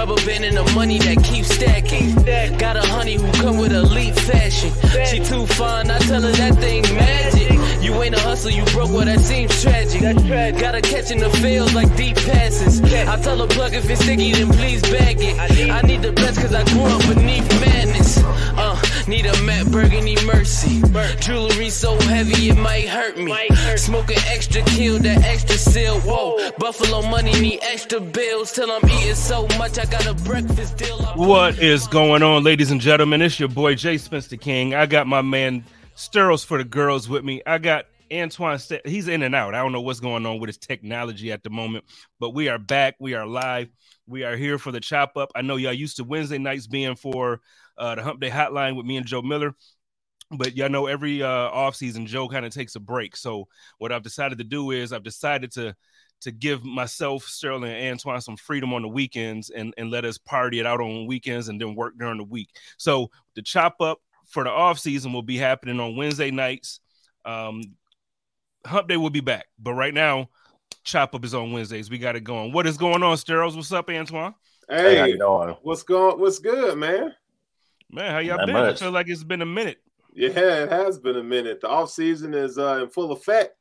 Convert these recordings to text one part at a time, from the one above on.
Rubber band and the money that keeps stacking. Got a honey who come with elite fashion. She too fine, I tell her that thing magic. You ain't a hustle, you broke, well that seems tragic. Gotta catch in the fields like deep passes. I tell her plug if it's sticky, then please bag it. I need the best cause I grew up beneath madness. Need a Matt Burgundy Mercy. Jewelry so heavy it might hurt me. Smoking extra kill, that extra seal. Whoa, Buffalo money need extra bills till I'm eating so much I got a breakfast deal. What is going on, ladies and gentlemen? It's your boy Jay Spencer King. I got my man Steros for the girls with me. I got Antoine. St- he's in and out. I don't know what's going on with his technology at the moment, but we are back. We are live. We are here for the chop up. I know y'all used to Wednesday nights being for uh, the Hump Day Hotline with me and Joe Miller but y'all know every uh off season joe kind of takes a break so what i've decided to do is i've decided to to give myself, Sterling, and Antoine some freedom on the weekends and, and let us party it out on weekends and then work during the week. So the chop up for the off season will be happening on Wednesday nights. Um, Hump Day will be back, but right now, chop up is on Wednesdays. We got it going. What is going on, Steros? What's up, Antoine? Hey, how you doing? What's going? What's good, man? Man, how y'all Not been? Much. I feel like it's been a minute. Yeah, it has been a minute. The off season is uh, in full effect.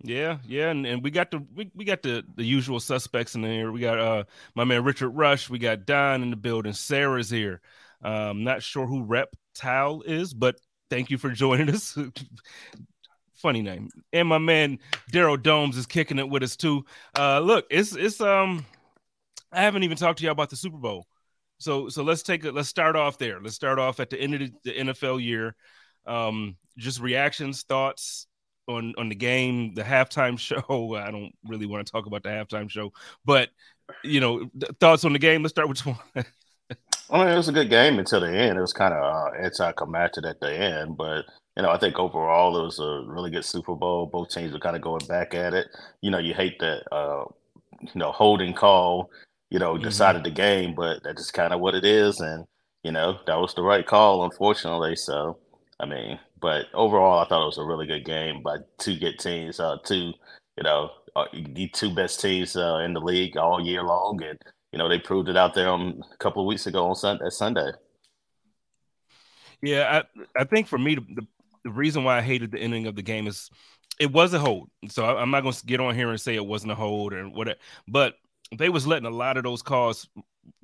Yeah, yeah, and, and we got the we, we got the the usual suspects in there. We got uh my man Richard Rush, we got Don in the building, Sarah's here. Um, not sure who Reptile is, but thank you for joining us. Funny name. And my man Daryl Domes is kicking it with us too. Uh look, it's it's um I haven't even talked to y'all about the Super Bowl. So so let's take it, let's start off there. Let's start off at the end of the, NFL year. Um, just reactions, thoughts, on on the game, the halftime show. I don't really want to talk about the halftime show, but you know, thoughts on the game. Let's start with one. I mean, it was a good game until the end. It was kind of uh, anticlimactic at the end, but you know, I think overall it was a really good Super Bowl. Both teams were kind of going back at it. You know, you hate that uh, you know holding call. You know, mm-hmm. decided mm-hmm. the game, but that's just kind of what it is, and you know that was the right call, unfortunately. So, I mean, but overall, I thought it was a really good game by two good teams, uh, two you know uh, the two best teams uh, in the league all year long, and you know they proved it out there on a couple of weeks ago on Sunday. Sunday. Yeah, I I think for me the, the reason why I hated the ending of the game is it was a hold. So I, am not going to get on here and say it wasn't a hold or whatever, but they was letting a lot of those calls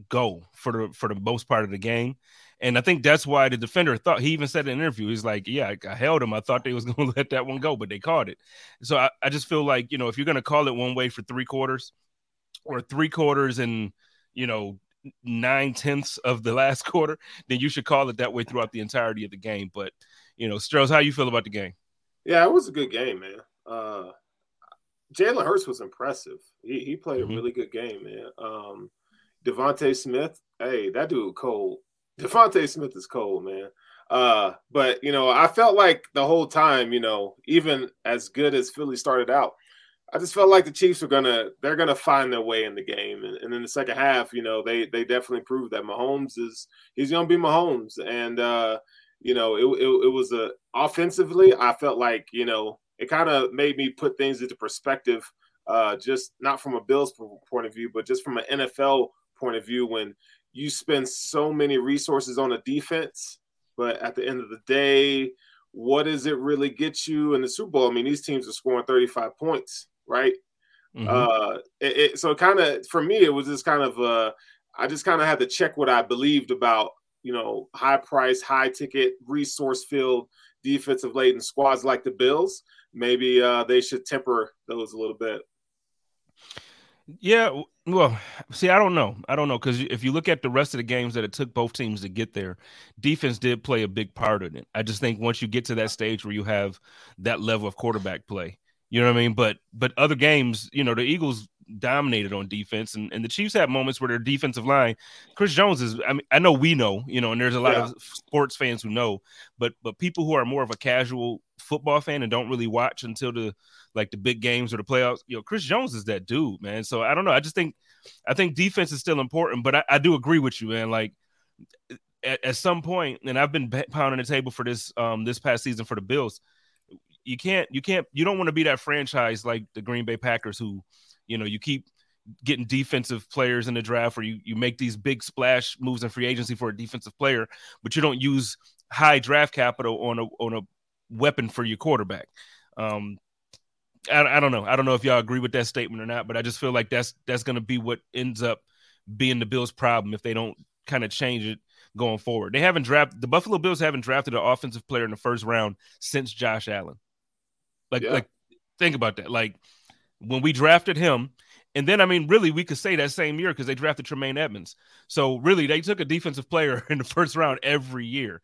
go for the for the most part of the game. And I think that's why the defender thought he even said in an interview, he's like, Yeah, I, I held him. I thought they was gonna let that one go, but they caught it. So I, I just feel like, you know, if you're gonna call it one way for three quarters or three quarters and you know nine tenths of the last quarter, then you should call it that way throughout the entirety of the game. But you know, Strauss, how you feel about the game? Yeah, it was a good game, man. Uh Jalen Hurts was impressive. He, he played mm-hmm. a really good game, man. Um, DeVonta Smith, hey, that dude cold. DeVonta Smith is cold, man. Uh, but you know, I felt like the whole time, you know, even as good as Philly started out, I just felt like the Chiefs were gonna they're gonna find their way in the game. And, and in the second half, you know, they they definitely proved that Mahomes is he's gonna be Mahomes. And uh, you know, it, it, it was a offensively, I felt like, you know, it kind of made me put things into perspective, uh, just not from a Bills point of view, but just from an NFL point of view when you spend so many resources on a defense, but at the end of the day, what does it really get you in the Super Bowl? I mean, these teams are scoring 35 points, right? Mm-hmm. Uh, it, it, so kind of for me, it was just kind of uh, I just kind of had to check what I believed about you know, high price, high ticket, resource filled defensive laden squads like the Bills, maybe uh, they should temper those a little bit. Yeah, well, see, I don't know. I don't know because if you look at the rest of the games that it took both teams to get there, defense did play a big part in it. I just think once you get to that stage where you have that level of quarterback play, you know what I mean. But but other games, you know, the Eagles dominated on defense, and, and the Chiefs had moments where their defensive line, Chris Jones is. I mean, I know we know, you know, and there's a lot yeah. of sports fans who know, but but people who are more of a casual football fan and don't really watch until the like the big games or the playoffs. You know, Chris Jones is that dude, man. So I don't know. I just think I think defense is still important, but I, I do agree with you, man. Like at, at, some point, and I've been pounding the table for this um this past season for the Bills. You can't, you can't, you don't want to be that franchise like the Green Bay Packers who, you know, you keep getting defensive players in the draft, or you you make these big splash moves in free agency for a defensive player, but you don't use high draft capital on a on a weapon for your quarterback. Um, I, I don't know. I don't know if y'all agree with that statement or not, but I just feel like that's that's going to be what ends up being the Bills' problem if they don't kind of change it going forward. They haven't drafted the Buffalo Bills haven't drafted an offensive player in the first round since Josh Allen. Like, yeah. like think about that. Like when we drafted him, and then I mean, really, we could say that same year because they drafted Tremaine Edmunds. So really, they took a defensive player in the first round every year.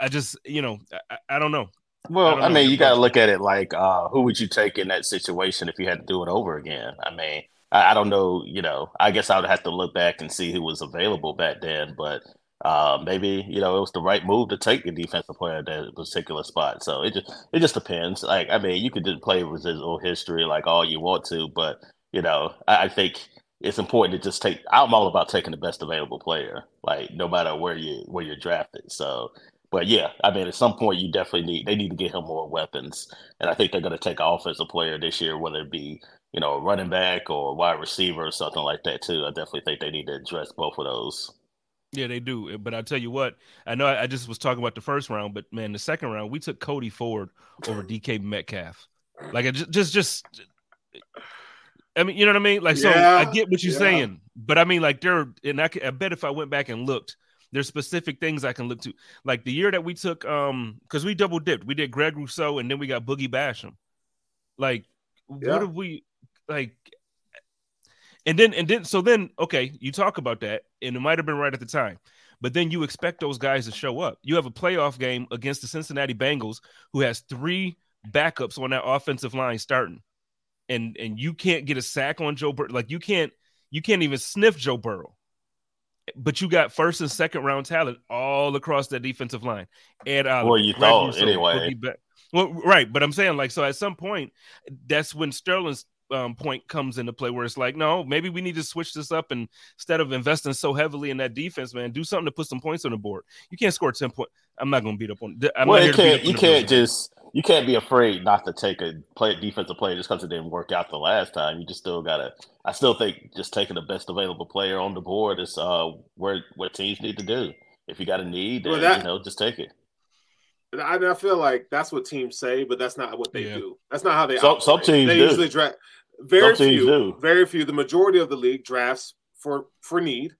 I just, you know, I, I don't know. Well, I, I mean, you got to look at it like uh, who would you take in that situation if you had to do it over again? I mean, I, I, don't know. You know, I guess I would have to look back and see who was available back then, but uh, maybe you know it was the right move to take the defensive player at that particular spot. So it just it just depends. Like, I mean, you could just play residual history like all you want to, but you know, I, I think it's important to just take. I'm all about taking the best available player, like no matter where you where you're drafted. So but yeah, I mean, at some point you definitely need they need to get him more weapons, and I think they're going to take an offensive player this year, whether it be you know a running back or wide receiver or something like that too. I definitely think they need to address both of those. Yeah, they do. But I tell you what, I know I just was talking about the first round, but man, the second round we took Cody Ford over DK Metcalf. Like, I just, just, just. I mean, you know what I mean? Like, so yeah, I get what you're yeah. saying, but I mean, like, there, and I, I bet if I went back and looked, there's specific things I can look to. Like the year that we took, um, because we double dipped. We did Greg Rousseau and then we got Boogie Basham. Like, yeah. what have we like? And then and then so then okay, you talk about that, and it might have been right at the time. But then you expect those guys to show up. You have a playoff game against the Cincinnati Bengals, who has three backups on that offensive line starting, and and you can't get a sack on Joe Burrow. Like you can't you can't even sniff Joe Burrow but you got first and second round talent all across that defensive line. And uh, well, you thought anyway. Well, right, but I'm saying like so. At some point, that's when Sterling's um, point comes into play, where it's like, no, maybe we need to switch this up, and instead of investing so heavily in that defense, man, do something to put some points on the board. You can't score ten points. I'm not going to beat up on. I'm well, you can't. You can't just. You can't be afraid not to take a play defensive play just because it didn't work out the last time. You just still gotta. I still think just taking the best available player on the board is uh where what teams need to do. If you got a need, well, that, you know, just take it. I, I, feel like that's what teams say, but that's not what they yeah. do. That's not how they. Some, some teams they do. usually draft. Very few. Do. Very few. The majority of the league drafts for for need.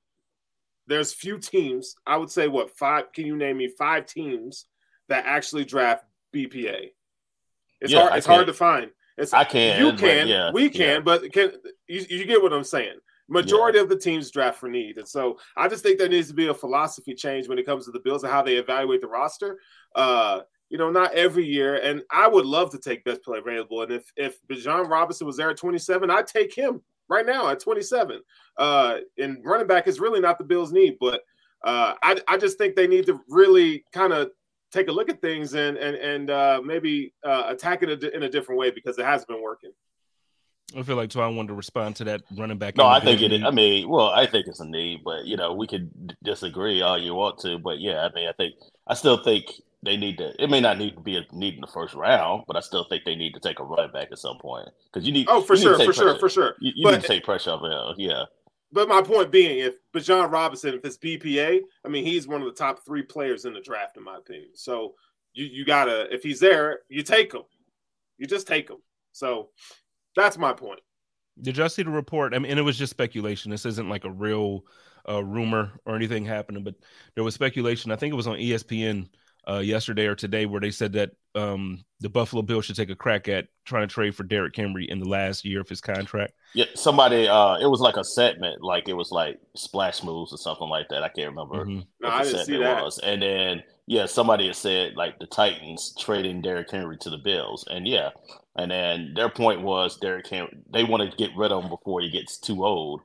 There's few teams. I would say what five? Can you name me five teams that actually draft BPA? It's yeah, hard. It's hard to find. It's I can. You can. Yeah, we can. Yeah. But can you, you get what I'm saying? Majority yeah. of the teams draft for need, and so I just think there needs to be a philosophy change when it comes to the Bills and how they evaluate the roster. Uh, you know, not every year. And I would love to take best player available. And if if Bijan Robinson was there at 27, I'd take him right now at 27. Uh, and running back is really not the Bills' need, but uh, I I just think they need to really kind of take a look at things and and and uh, maybe uh, attack it in a different way because it has been working. I feel like so I wanted to respond to that running back. No, I think it. Is, I mean, well, I think it's a need, but you know, we could disagree all you want to, but yeah, I mean, I think I still think they need to. It may not need to be a need in the first round, but I still think they need to take a running back at some point because you need. Oh, for sure, for pressure. sure, for sure. You, you but, need to take pressure off him. Yeah. But my point being, if Bijan Robinson, if it's BPA, I mean, he's one of the top three players in the draft, in my opinion. So you you gotta, if he's there, you take him. You just take him. So that's my point. Did y'all see the report? I mean, and it was just speculation. This isn't like a real a rumor or anything happening, but there was speculation. I think it was on ESPN uh, yesterday or today where they said that um, the Buffalo Bills should take a crack at trying to trade for Derrick Henry in the last year of his contract. Yeah, somebody. Uh, it was like a segment, like it was like splash moves or something like that. I can't remember. Mm-hmm. No, I didn't see that. Was. And then yeah, somebody had said like the Titans trading Derrick Henry to the Bills, and yeah, and then their point was Derrick Henry. They want to get rid of him before he gets too old.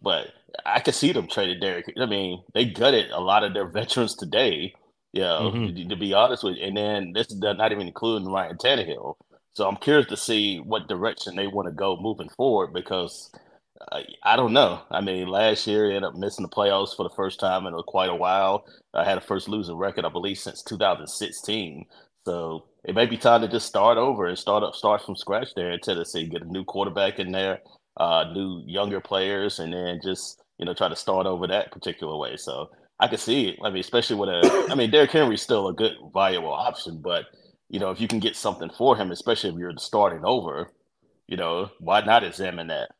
But I could see them trading Derrick. I mean, they gutted a lot of their veterans today yeah, mm-hmm. to, be honest with you. And then this is not even including Ryan Tannehill. So I'm curious to see what direction they want to go moving forward because uh, I don't know. I mean, last year he ended up missing the playoffs for the first time in quite a while. I had a first losing record, I believe, since 2016. So it may be time to just start over and start up, start from scratch there in Tennessee. Get a new quarterback in there, uh, new younger players, and then just you know try to start over that particular way. So I can see it. I mean, especially with a, I mean, Derrick Henry's still a good, viable option, but you know, if you can get something for him, especially if you're starting over, you know, why not examine that?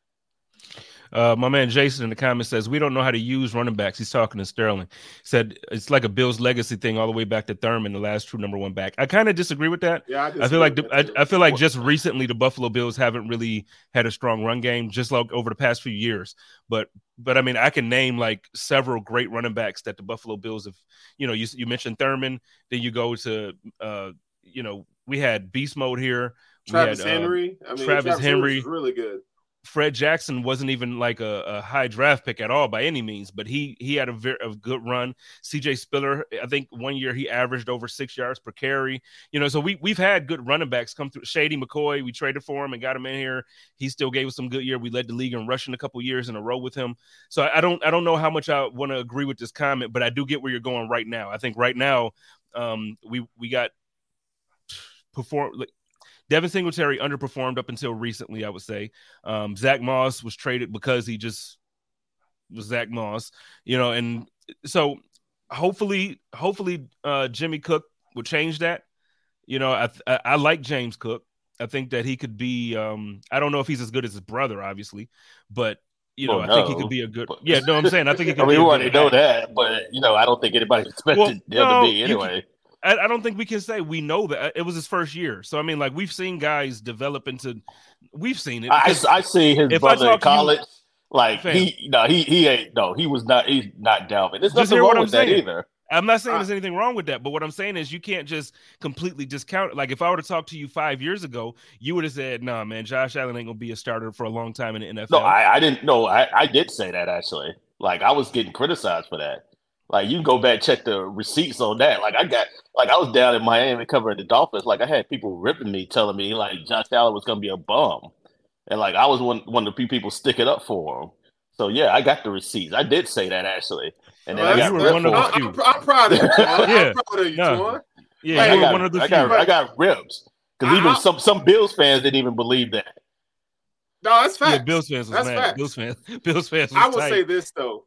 Uh, my man Jason in the comments says we don't know how to use running backs. He's talking to Sterling. Said it's like a Bills legacy thing all the way back to Thurman, the last true number one back. I kind of disagree with that. Yeah, I, I feel like the, I, I, feel like just recently the Buffalo Bills haven't really had a strong run game, just like over the past few years. But but I mean, I can name like several great running backs that the Buffalo Bills have. You know, you you mentioned Thurman, then you go to uh, you know, we had beast mode here. Travis had, uh, Henry. I mean, Travis, Travis Henry, really good. Fred Jackson wasn't even like a, a, high draft pick at all by any means, but he he had a very a good run. CJ Spiller, I think one year he averaged over six yards per carry. You know, so we we've had good running backs come through. Shady McCoy, we traded for him and got him in here. He still gave us some good year. We led the league in rushing a couple years in a row with him. So I, I don't I don't know how much I want to agree with this comment, but I do get where you're going right now. I think right now um, we we got perform like Devin Singletary underperformed up until recently, I would say. Um, Zach Moss was traded because he just was Zach Moss, you know, and so hopefully, hopefully, uh, Jimmy Cook will change that. You know, I, I, I like James Cook. I think that he could be. Um, I don't know if he's as good as his brother, obviously, but you know, well, I think he could be a good. Yeah, no, I'm saying I think he could. Be I mean, we want to know that, but you know, I don't think anybody expected well, him no, to be anyway. I, I, don't think we can say we know that it was his first year. So I mean, like we've seen guys develop into, we've seen it. I, I see his brother in college. You, like fam, he no he he ain't no he was not he's not Dalvin. There's nothing wrong with saying. that either. I'm not saying there's anything wrong with that, but what I'm saying is you can't just completely discount it. Like if I were to talk to you five years ago, you would have said, "Nah, man, Josh Allen ain't gonna be a starter for a long time in the NFL." No, I, I didn't. No, I, I did say that actually. Like I was getting criticized for that. Like you can go back check the receipts on that. Like I got like I was down in Miami covering the Dolphins. Like I had people ripping me, telling me like Josh Allen was gonna be a bum, and like I was one one of the few people sticking it up for him. So yeah, I got the receipts. I did say that actually, and then well, I got ripped one of the few. I'm, I'm, proud of you. yeah. I'm proud of you, no. Yeah, like, I got, one of the I got, I got ripped because even uh-huh. some some Bills fans didn't even believe that. No, that's fact. Yeah, Bills fans was that's mad. Fact. Bills fans. Bills fans. I will tight. say this though.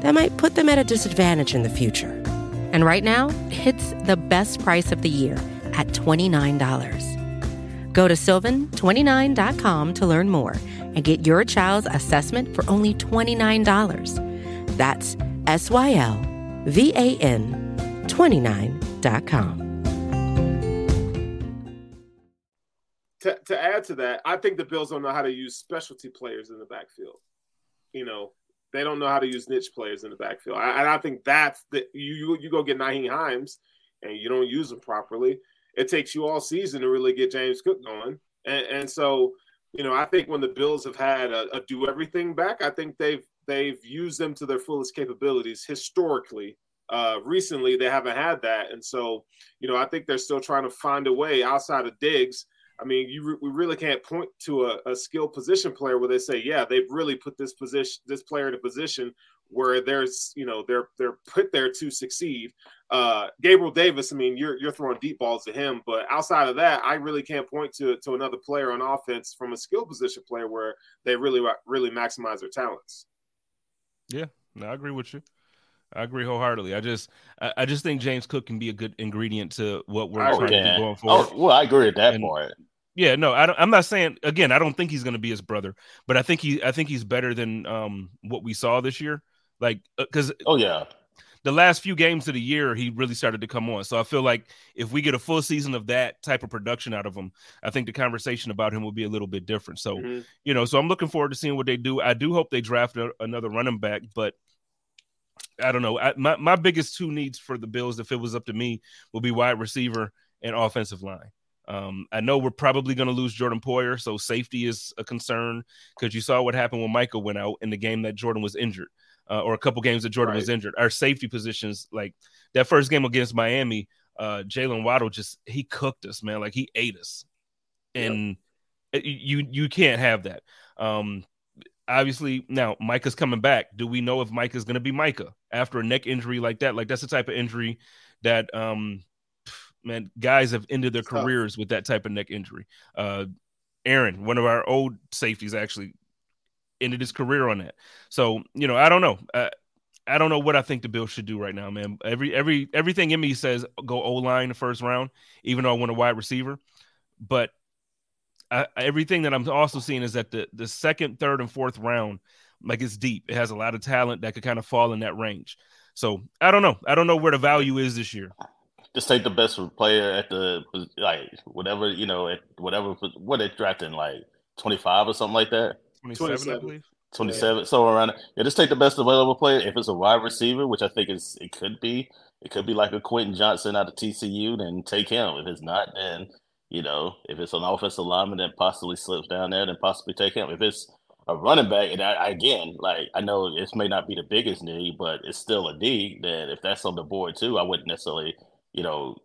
that might put them at a disadvantage in the future. And right now, it's the best price of the year at $29. Go to sylvan29.com to learn more and get your child's assessment for only $29. That's S Y L V A N 29.com. To, to add to that, I think the Bills don't know how to use specialty players in the backfield. You know, they don't know how to use niche players in the backfield. I, and I think that's the you, you go get Nyheim Hines and you don't use them properly. It takes you all season to really get James Cook going. And, and so, you know, I think when the Bills have had a, a do everything back, I think they've they've used them to their fullest capabilities historically. Uh, recently, they haven't had that, and so you know, I think they're still trying to find a way outside of Diggs I mean, you re- we really can't point to a, a skilled position player where they say, yeah, they've really put this position, this player in a position where there's, you know, they're they're put there to succeed. Uh, Gabriel Davis, I mean, you're you're throwing deep balls to him, but outside of that, I really can't point to to another player on offense from a skill position player where they really really maximize their talents. Yeah, no, I agree with you. I agree wholeheartedly. I just, I, I, just think James Cook can be a good ingredient to what we're oh, trying to do going forward. Oh, well, I agree with that and, part. Yeah, no, I am not saying again. I don't think he's going to be his brother, but I think he, I think he's better than um what we saw this year. Like, because uh, oh yeah, the last few games of the year he really started to come on. So I feel like if we get a full season of that type of production out of him, I think the conversation about him will be a little bit different. So mm-hmm. you know, so I'm looking forward to seeing what they do. I do hope they draft a, another running back, but I don't know. I, my my biggest two needs for the Bills, if it was up to me, will be wide receiver and offensive line. Um, I know we're probably going to lose Jordan Poyer, so safety is a concern because you saw what happened when Micah went out in the game that Jordan was injured, uh, or a couple games that Jordan right. was injured. Our safety positions, like that first game against Miami, uh, Jaylen Waddle just he cooked us, man. Like he ate us, and yep. you you can't have that. Um, obviously, now Micah's coming back. Do we know if Micah's going to be Micah after a neck injury like that? Like that's the type of injury that um man, guys have ended their careers with that type of neck injury. Uh, Aaron, one of our old safeties, actually ended his career on that. So you know, I don't know. Uh, I don't know what I think the Bills should do right now, man. Every every everything in me says go O line the first round, even though I want a wide receiver. But I, everything that I'm also seeing is that the the second, third, and fourth round, like it's deep. It has a lot of talent that could kind of fall in that range. So I don't know. I don't know where the value is this year just take the best player at the like whatever you know at whatever what they drafting like twenty five or something like that. 27, I believe. 27 yeah. so around yeah just take the best available player if it's a wide receiver which i think is it could be it could be like a quentin johnston out of tcu then take him if it's not then you know if it's an offensive lineman that possibly slips down there then possibly take him if it's a running back and I, again like i know this may not be the biggest need but it's still a need that if that's on the board too i wouldn't necessarily you know,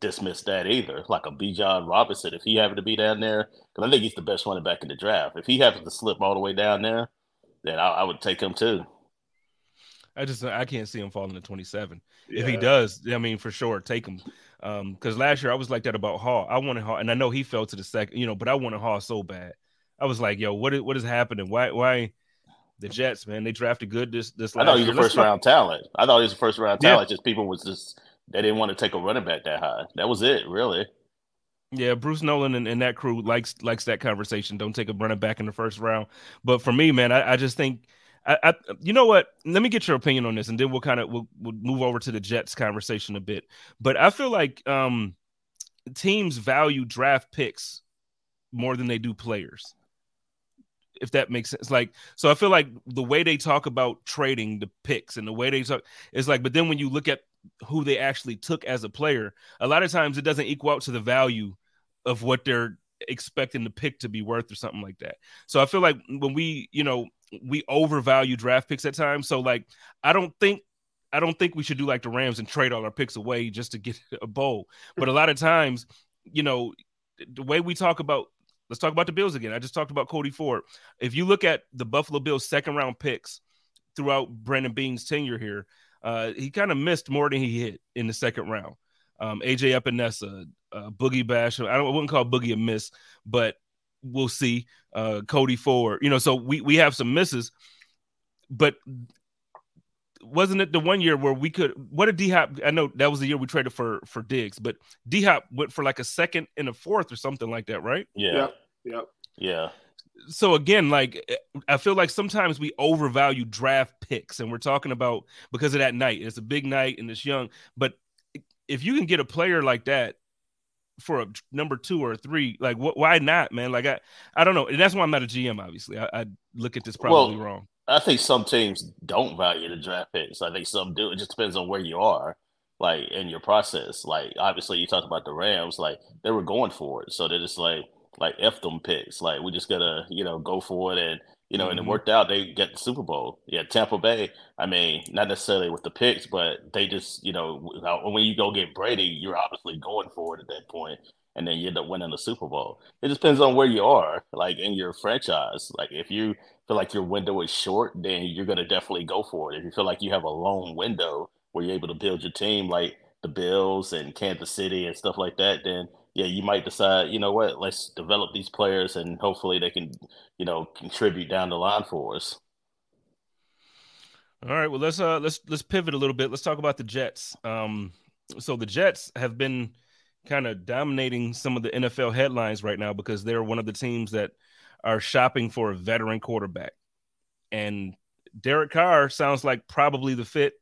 dismiss that either. Like a Bijan Robinson, if he happened to be down there, because I think he's the best running back in the draft. If he happens to slip all the way down there, then I, I would take him too. I just I can't see him falling to 27. Yeah. If he does, I mean for sure take him. Um, because last year I was like that about Hall. I wanted Hall, and I know he fell to the second, you know, but I wanted Hall so bad. I was like, yo, what is what is happening? Why why the Jets, man, they drafted good this this I thought he was a first round talent. I thought he was a first round talent. Yeah. Just people was just they didn't want to take a running back that high. That was it, really. Yeah, Bruce Nolan and, and, that crew likes likes that conversation. Don't take a running back in the first round. But for me, man, I, I just think I, I, you know what? Let me get your opinion on this, and then we'll kind of we'll, we'll move over to the Jets conversation a bit. But I feel like um, teams value draft picks more than they do players. If that makes sense, like so, I feel like the way they talk about trading the picks and the way they talk is like, but then when you look at who they actually took as a player, a lot of times it doesn't equal out to the value of what they're expecting the pick to be worth or something like that. So I feel like when we, you know, we overvalue draft picks at times. So like I don't think I don't think we should do like the Rams and trade all our picks away just to get a bowl. But a lot of times, you know, the way we talk about let's talk about the Bills again. I just talked about Cody Ford. If you look at the Buffalo Bills second round picks throughout Brandon Beane's tenure here, uh, he kind of missed more than he hit in the second round. Um, AJ Epenesa, uh, Boogie Bash. I, don't, I wouldn't call Boogie a miss, but we'll see. Uh, Cody Ford, you know, so we we have some misses, but wasn't it the one year where we could what did D Hop? I know that was the year we traded for for Diggs, but D Hop went for like a second and a fourth or something like that, right? Yeah. Yep. Yep. Yeah. So again, like I feel like sometimes we overvalue draft picks, and we're talking about because of that night. It's a big night and it's young, but if you can get a player like that for a number two or three, like wh- why not, man? Like I, I don't know, and that's why I'm not a GM. Obviously, I, I look at this probably Well, wrong. I think some teams don't value the draft picks. I think some do. It just depends on where you are, like in your process. Like obviously, you talked about the Rams. Like they were going for it, so they're just like like f them picks. Like we just gotta you know go for it, and you know, and it Mhm. worked out. They get the Super Bowl. Yeah, Tampa Bay. I mean, not necessarily with the picks, but they just you know when you go get Brady, you're obviously going for it at that point, and then you end up winning the Super Bowl. It just depends on where you are, like in your franchise. Like if you feel like your window is short, then you're to definitely go for it. If you feel like you have a long window where you're able to build your team, like the Bills and Kansas City and stuff like that, then yeah, you might decide, you know what, let's develop these players and hopefully they can, you know, contribute down the line for us. All right, well let's uh let's let's pivot a little bit. Let's talk about the Jets. Um, so the Jets have been kind of dominating some of the NFL headlines right now because they're one of the teams that are shopping for a veteran quarterback, and Derek Carr sounds like probably the fit.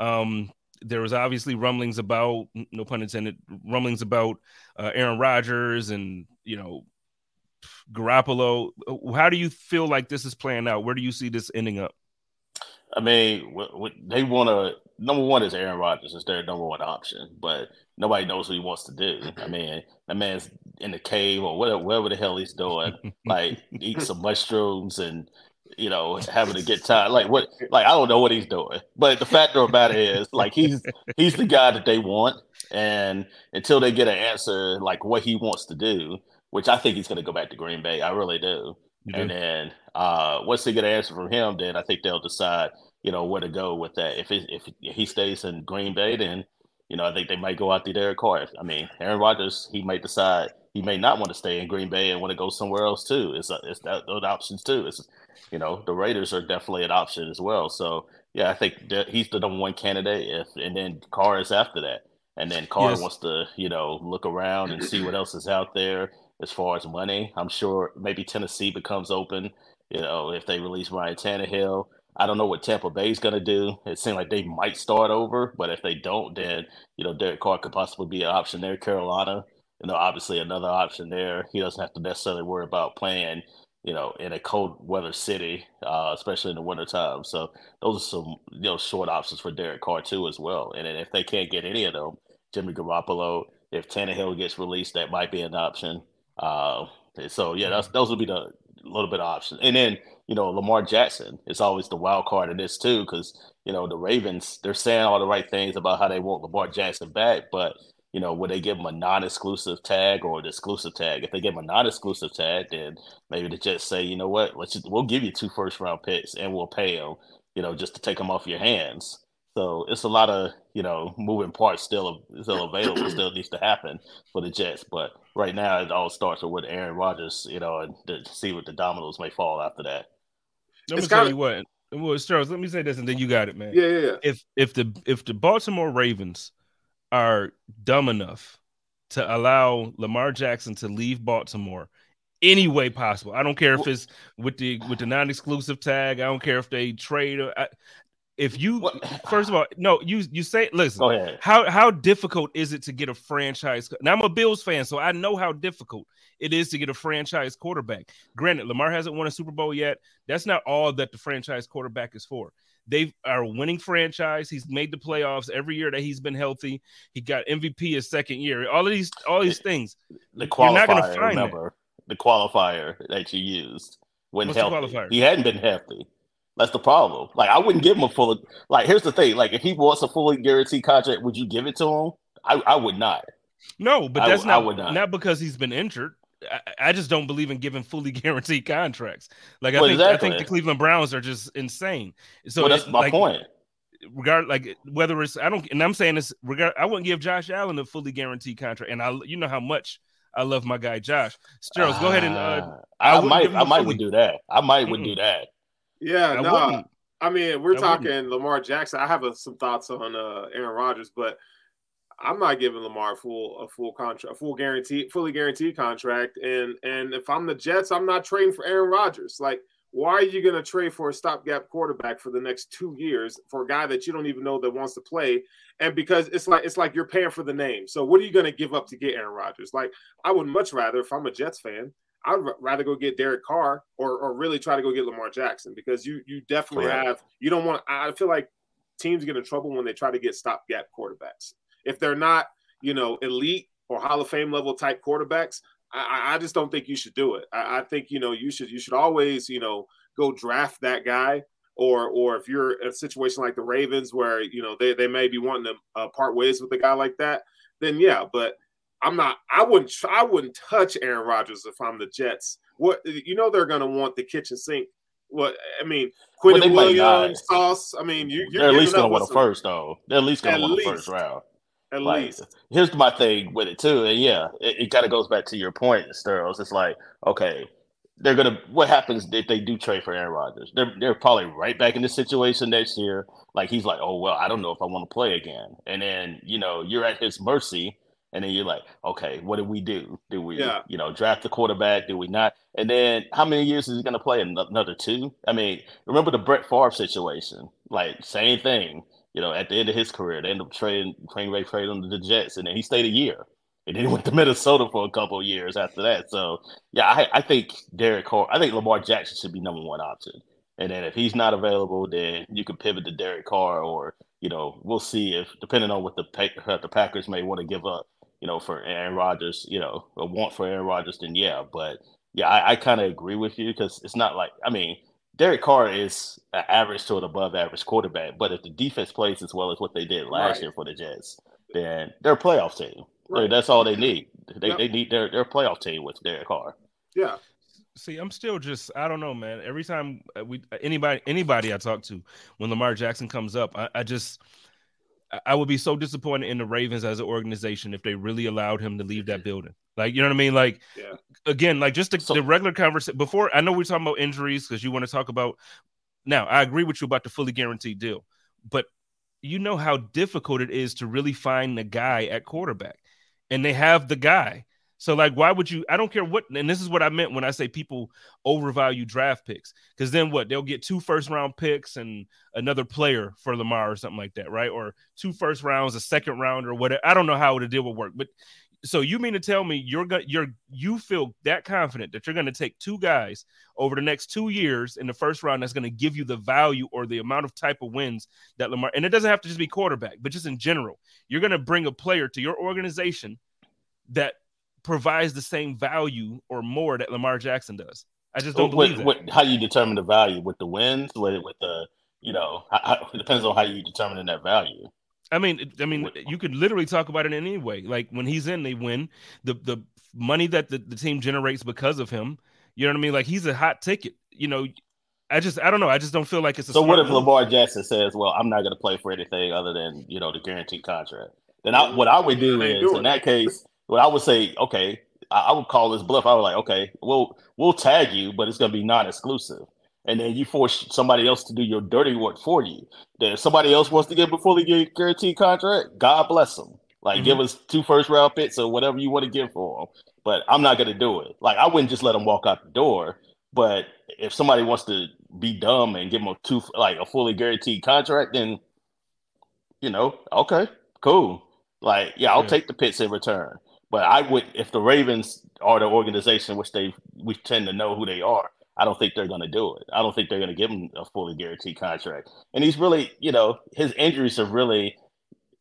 Um, there was obviously rumblings about, no pun intended, rumblings about uh, Aaron Rodgers and you know Garoppolo. How do you feel like this is playing out? Where do you see this ending up? I mean, what, what they want to number one is Aaron Rodgers is their number one option, but nobody knows what he wants to do. I mean, that man's in the cave or whatever, whatever the hell he's doing, like eating some mushrooms and you know having a good time. Like what? Like I don't know what he's doing, but the fact of the matter is, like he's he's the guy that they want, and until they get an answer like what he wants to do, which I think he's going to go back to Green Bay, I really do. You And do? then uh, once they get an answer from him, then I think they'll decide, you know, where to go with that. If it, if he stays in Green Bay, then you know I think they might go out to Derek Carr. I mean, Aaron Rodgers, he might decide he may not want to stay in Green Bay and want to go somewhere else too. It's a, it's that, those options too. It's you know the Raiders are definitely an option as well. So yeah, I think that he's the number one candidate. If and then Carr is after that, and then Carr Yes. wants to you know look around and see what else is out there as far as money. I'm sure maybe Tennessee becomes open. You know, if they release Ryan Tannehill, I don't know what Tampa Bay's going to do. It seems like they might start over, but if they don't, then you know Derek Carr could possibly be an option there. Carolina, you know, obviously another option there. He doesn't have to necessarily worry about playing, you know, in a cold weather city, uh, especially in the wintertime. So those are some you know short options for Derek Carr too as well. And then if they can't get any of them, Jimmy Garoppolo, if Tannehill gets released, that might be an option. Uh, so yeah, that's those would be the little bit of options. And then you know Lamar Jackson is always the wild card in this too, because you know the Ravens they're saying all the right things about how they want Lamar Jackson back, but you know would they give him a non-exclusive tag or an exclusive tag? If they give him a non-exclusive tag, then maybe the Jets say, you know what, let's just, we'll give you two first-round picks and we'll pay him, you know, just to take them off your hands. So it's a lot of you know moving parts still still available, still needs to happen for the Jets. But right now, it all starts with Aaron Rodgers, you know, and to see what the dominoes may fall after that. Let me It's tell kinda- you what. Well, Charles, let me say this, and then you got it, man. Yeah, yeah, yeah. If if the if the Baltimore Ravens are dumb enough to allow Lamar Jackson to leave Baltimore any way possible, I don't care if it's with the with the non-exclusive tag. I don't care if they trade. Or, I, if you What- first of all, no, you you say listen. How how difficult is it to get a franchise? Now I'm a Bills fan, so I know how difficult it is to get a franchise quarterback. Granted, Lamar hasn't won a Super Bowl yet. That's not all that the franchise quarterback is for. They are a winning franchise. He's made the playoffs every year that he's been healthy. He got MVP his second year. All of these, all these things. The You're not gonna qualifier, find that. remember the qualifier that you used when What's healthy. He hadn't been healthy. That's the problem. Like I wouldn't give him a full. Like here's the thing. Like if he wants a fully guaranteed contract, would you give it to him? I, I would not. No, but that's I not would not. not because he's been injured. I, I just don't believe in giving fully guaranteed contracts. Like I Well, think I think the Cleveland Browns are just insane. So well, that's it- my like, point. regard like whether it's I don't and I'm saying this regard I wouldn't give Josh Allen a fully guaranteed contract and I you know how much I love my guy Josh. Sterles, go ahead and uh Ah, I, might give him I a might fully- would do that. I might would Mm-mm. do that. Yeah, I no, wouldn't I mean, we're talking Lamar Jackson. I have a, some thoughts on uh, Aaron Rodgers, but I'm not giving Lamar a full a full contract, a full guarantee, fully guaranteed contract. And and if I'm the Jets, I'm not trading for Aaron Rodgers. Like, why are you going to trade for a stopgap quarterback for the next two years for a guy that you don't even know that wants to play? And because it's like it's like you're paying for the name. So what are you going to give up to get Aaron Rodgers? Like, I would much rather, if I'm a Jets fan, I'd rather go get Derek Carr or or really try to go get Lamar Jackson because you you definitely Correct. have you don't want. I feel like teams get in trouble when they try to get stopgap quarterbacks if they're not, you know, elite or Hall of Fame level type quarterbacks, I, I just don't think you should do it. I, I, think you know you should you should always you know go draft that guy. Or, or if you're in a situation like the Ravens where you know they, they may be wanting to uh, part ways with a guy like that, then yeah. But I'm not. I wouldn't. I wouldn't touch Aaron Rodgers if I'm the Jets. What you know they're going to want the kitchen sink. What I mean, Quinnen well, Williams, Sauce. I mean, you, are at least going to win a first though. They're at least going to win the first round. At like, least. Here's my thing with it too, and yeah, it, it kind of goes back to your point, Sterles. It's like, okay, they're gonna. What happens if they do trade for Aaron Rodgers? They're they're probably right back in the situation next year. Like he's like, oh well, I don't know if I want to play again, and then you know you're at his mercy. And then you're like, okay, what do we do? Do we, yeah. you know, draft the quarterback? Do we not? And then how many years is he going to play? Another two? I mean, remember the Brett Favre situation? Like, same thing you know, at the end of his career, they ended up trading Plain Ray trade him to the Jets, and then he stayed a year. And then he went to Minnesota for a couple of years after that. So yeah, I, I think Derek Carr, I think Lamar Jackson should be number one option. And then if he's not available, then you can pivot to Derek Carr, or you know, we'll see if depending on what the the Packers may want to give up, you know, for Aaron Rodgers, you know, a want for Aaron Rodgers, then yeah. But yeah, I, I kind of agree with you because it's not like I mean Derek Carr is an average to an above average quarterback, but if the defense plays as well as what they did last right. year for the Jets, then they're a playoff team. Right. That's all they need. They, yep. they need their their playoff team with Derek Carr. Yeah. See, I'm still just I don't know, man. Every time we anybody anybody I talk to when Lamar Jackson comes up, I, I just I would be so disappointed in the Ravens as an organization if they really allowed him to leave that mm-hmm. building. Like, you know what I mean? Like, yeah. again, like just the, so, the regular conversation. Before, I know we're talking about injuries because you want to talk about. Now, I agree with you about the fully guaranteed deal, but you know how difficult it is to really find the guy at quarterback, and they have the guy. So, like, why would you? I don't care what. And this is what I meant when I say people overvalue draft picks, because then what? They'll get two first round picks and another player for Lamar or something like that, right? Or two first rounds, a second round, or whatever. I don't know how the deal would work, but so you mean to tell me you're gonna you're you feel that confident that you're gonna take two guys over the next two years in the first round that's gonna give you the value or the amount of type of wins that Lamar and it doesn't have to just be quarterback, but just in general, you're gonna bring a player to your organization that provides the same value or more that Lamar Jackson does. I just don't believe how you determine the value with the wins, with with the you know, how, it depends on how you determine that value. I mean, I mean, you could literally talk about it in any way. Like when he's in, they win. The the money that the, the team generates because of him. You know what I mean? Like he's a hot ticket. You know, I just I don't know. I just don't feel like it's a. So what if. Lamar Jackson says, "Well, I'm not going to play for anything other than you know the guaranteed contract"? Then I, what I would do is, in that case, what I would say, okay, I, I would call this bluff. I was like, okay, we'll we'll tag you, but it's going to be non-exclusive and then you force somebody else to do your dirty work for you. Then if somebody else wants to get before they get guaranteed contract, God bless them. Like mm-hmm. give us two first round picks or whatever you want to give for them. But I'm not gonna do it. Like I wouldn't just let them walk out the door. But if somebody wants to be dumb and give them a two like a fully guaranteed contract, then you know, okay, cool. Like yeah, I'll yeah. take the picks in return. But I would if the Ravens are the organization which they we tend to know who they are. I don't think they're going to do it. I don't think they're going to give him a fully guaranteed contract. And he's really, you know, his injuries have really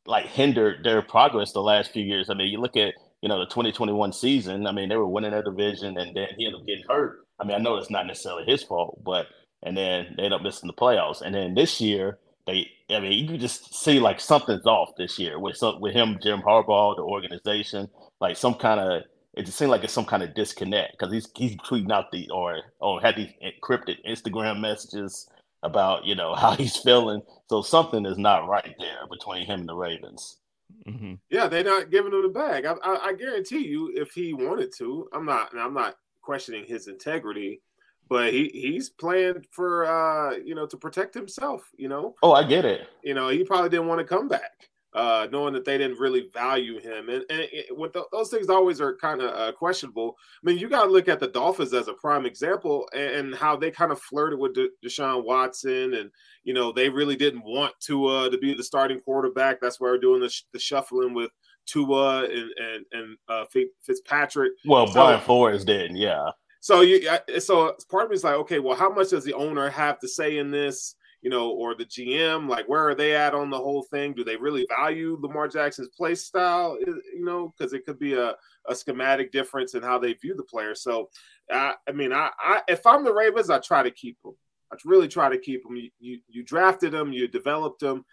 like hindered their progress the last few years. I mean, you look at, you know, the 2021 season, I mean, they were winning their division and then he ended up getting hurt. I mean, I know it's not necessarily his fault, but and then they end up missing the playoffs. And then this year, they I mean, you can just see like something's off this year with some with him, Jim Harbaugh, the organization, like some kind of it just seemed like it's some kind of disconnect because he's he's tweeting out the or or had these encrypted Instagram messages about you know how he's feeling. So something is not right there between him and the Ravens. Mm-hmm. Yeah, they're not giving him the bag. I, I, I, guarantee you, if he wanted to, I'm not. I'm not questioning his integrity, but he he's playing for uh you know to protect himself. You know. Oh, I get it. You know, he probably didn't want to come back uh, knowing that they didn't really value him. And, and it, with the, those things always are kind of uh, questionable. I mean, you got to look at the Dolphins as a prime example and, and how they kind of flirted with De- Deshaun Watson. And, you know, they really didn't want Tua to be the starting quarterback. That's why we're doing the, sh- the shuffling with Tua and, and, and uh, Fitzpatrick. Well, Brian so, Flores did, yeah. So you, so part of me is like, okay, well, how much does the owner have to say in this? You know, or the GM, like where are they at on the whole thing? Do they really value Lamar Jackson's play style? You know, because it could be a, a schematic difference in how they view the player. So, I, I mean, I, I if I'm the Ravens, I try to keep him. I really try to keep him. You, you, you drafted him, you developed him,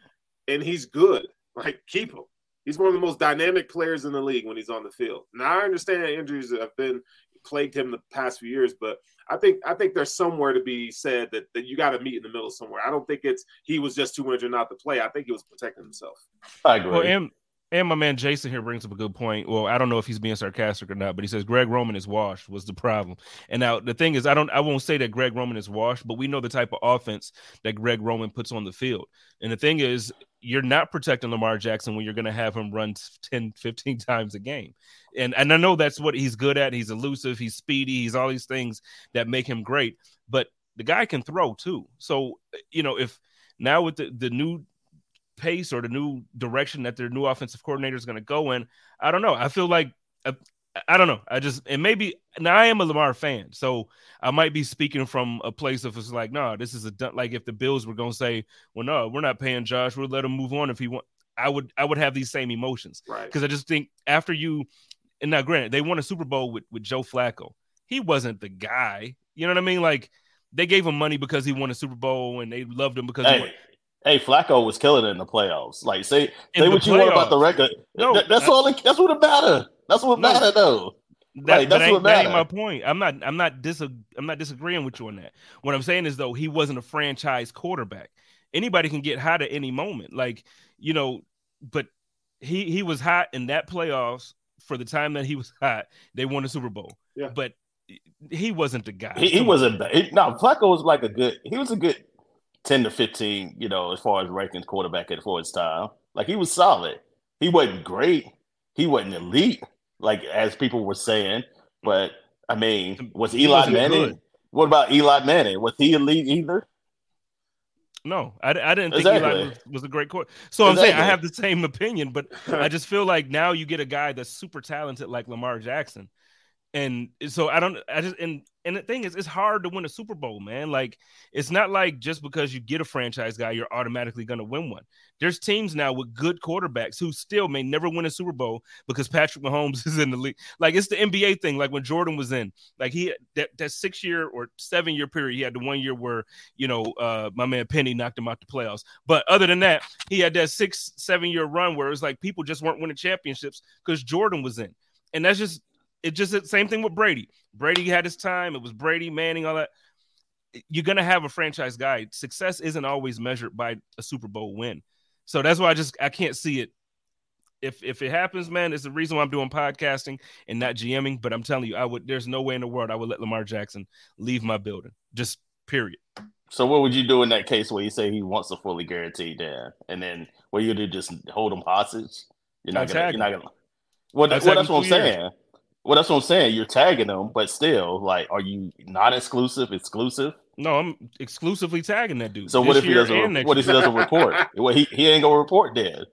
and he's good. Like keep him. He's one of the most dynamic players in the league when he's on the field. Now I understand injuries have been plagued him the past few years, but I think I think there's somewhere to be said that, that you got to meet in the middle somewhere. I don't think it's he was just too injured not to play. I think he was protecting himself. I agree. Well, and, and my man Jason here brings up a good point. Well, I don't know if he's being sarcastic or not, but he says Greg Roman is washed was the problem. And now the thing is, I don't I won't say that Greg Roman is washed, but we know the type of offense that Greg Roman puts on the field. And the thing is, you're not protecting Lamar Jackson when you're going to have him run 10, 15 times a game. And and I know that's what he's good at. He's elusive, he's speedy, he's all these things that make him great. But the guy can throw too. So, you know, if now with the, the new pace or the new direction that their new offensive coordinator is going to go in, I don't know. I feel like uh, I don't know. I just and maybe now I am a Lamar fan, so I might be speaking from a place of it's like, no, this is a like if the Bills were going to say, well, no, we're not paying Josh, we'll let him move on if he want. I would I would have these same emotions, right? Because I just think after you, and now granted, they won a Super Bowl with with Joe Flacco. He wasn't the guy, you know what I mean? Like they gave him money because he won a Super Bowl, and they loved him because hey, hey, Flacco was killing it in the playoffs. Like say say what you want about the record. No, that's I, all. That's what it matter. That's what no, matter though. That, right, that's what that ain't my point. I'm not. I'm not dis. I'm not disagreeing with you on that. What I'm saying is though he wasn't a franchise quarterback. Anybody can get hot at any moment. Like you know, but he he was hot in that playoffs for the time that he was hot. They won the Super Bowl. Yeah. But he wasn't the guy. He, he wasn't. He, no, Flacco was like a good. He was a good ten to fifteen. You know, as far as ranking quarterback at for his time. Like he was solid. He wasn't great. He wasn't elite like as people were saying. But I mean, was Eli Manning? Good. What about Eli Manning? Was he elite either? No, I, I didn't think exactly. Eli was, was, a great coach. So exactly. I'm saying I have the same opinion, but I just feel like now you get a guy that's super talented like Lamar Jackson, and so I don't. I just and and the thing is, it's hard to win a Super Bowl, man. Like, it's not like just because you get a franchise guy, you're automatically to win one. There's teams now with good quarterbacks who still may never win a Super Bowl because Patrick Mahomes is in the league. Like, it's the NBA thing. Like when Jordan was in, like he that that six year or seven year period, he had the one year where you know uh, my man Penny knocked him out the playoffs. But other than that, he had that six seven year run where it was like people just weren't winning championships because Jordan was in, and that's just it just the same thing with Brady. Brady had his time. It was Brady, Manning, all that. You're gonna have a franchise guy. Success isn't always measured by a Super Bowl win. So that's why I just I can't see it. If if it happens, man, it's the reason why I'm doing podcasting and not GMing. But I'm telling you, I would. There's no way in the world I would let Lamar Jackson leave my building. Just period. So what would you do in that case where you say he wants a fully guaranteed there, and then what you do just hold him hostage? You're not gonna. You're not gonna. Well, well that's what I'm saying. Well, that's what I'm saying. You're tagging them, but still, like, are you not exclusive? Exclusive? No, I'm exclusively tagging that dude. So what if he doesn't? What if he doesn't report? well, he, he ain't gonna report then.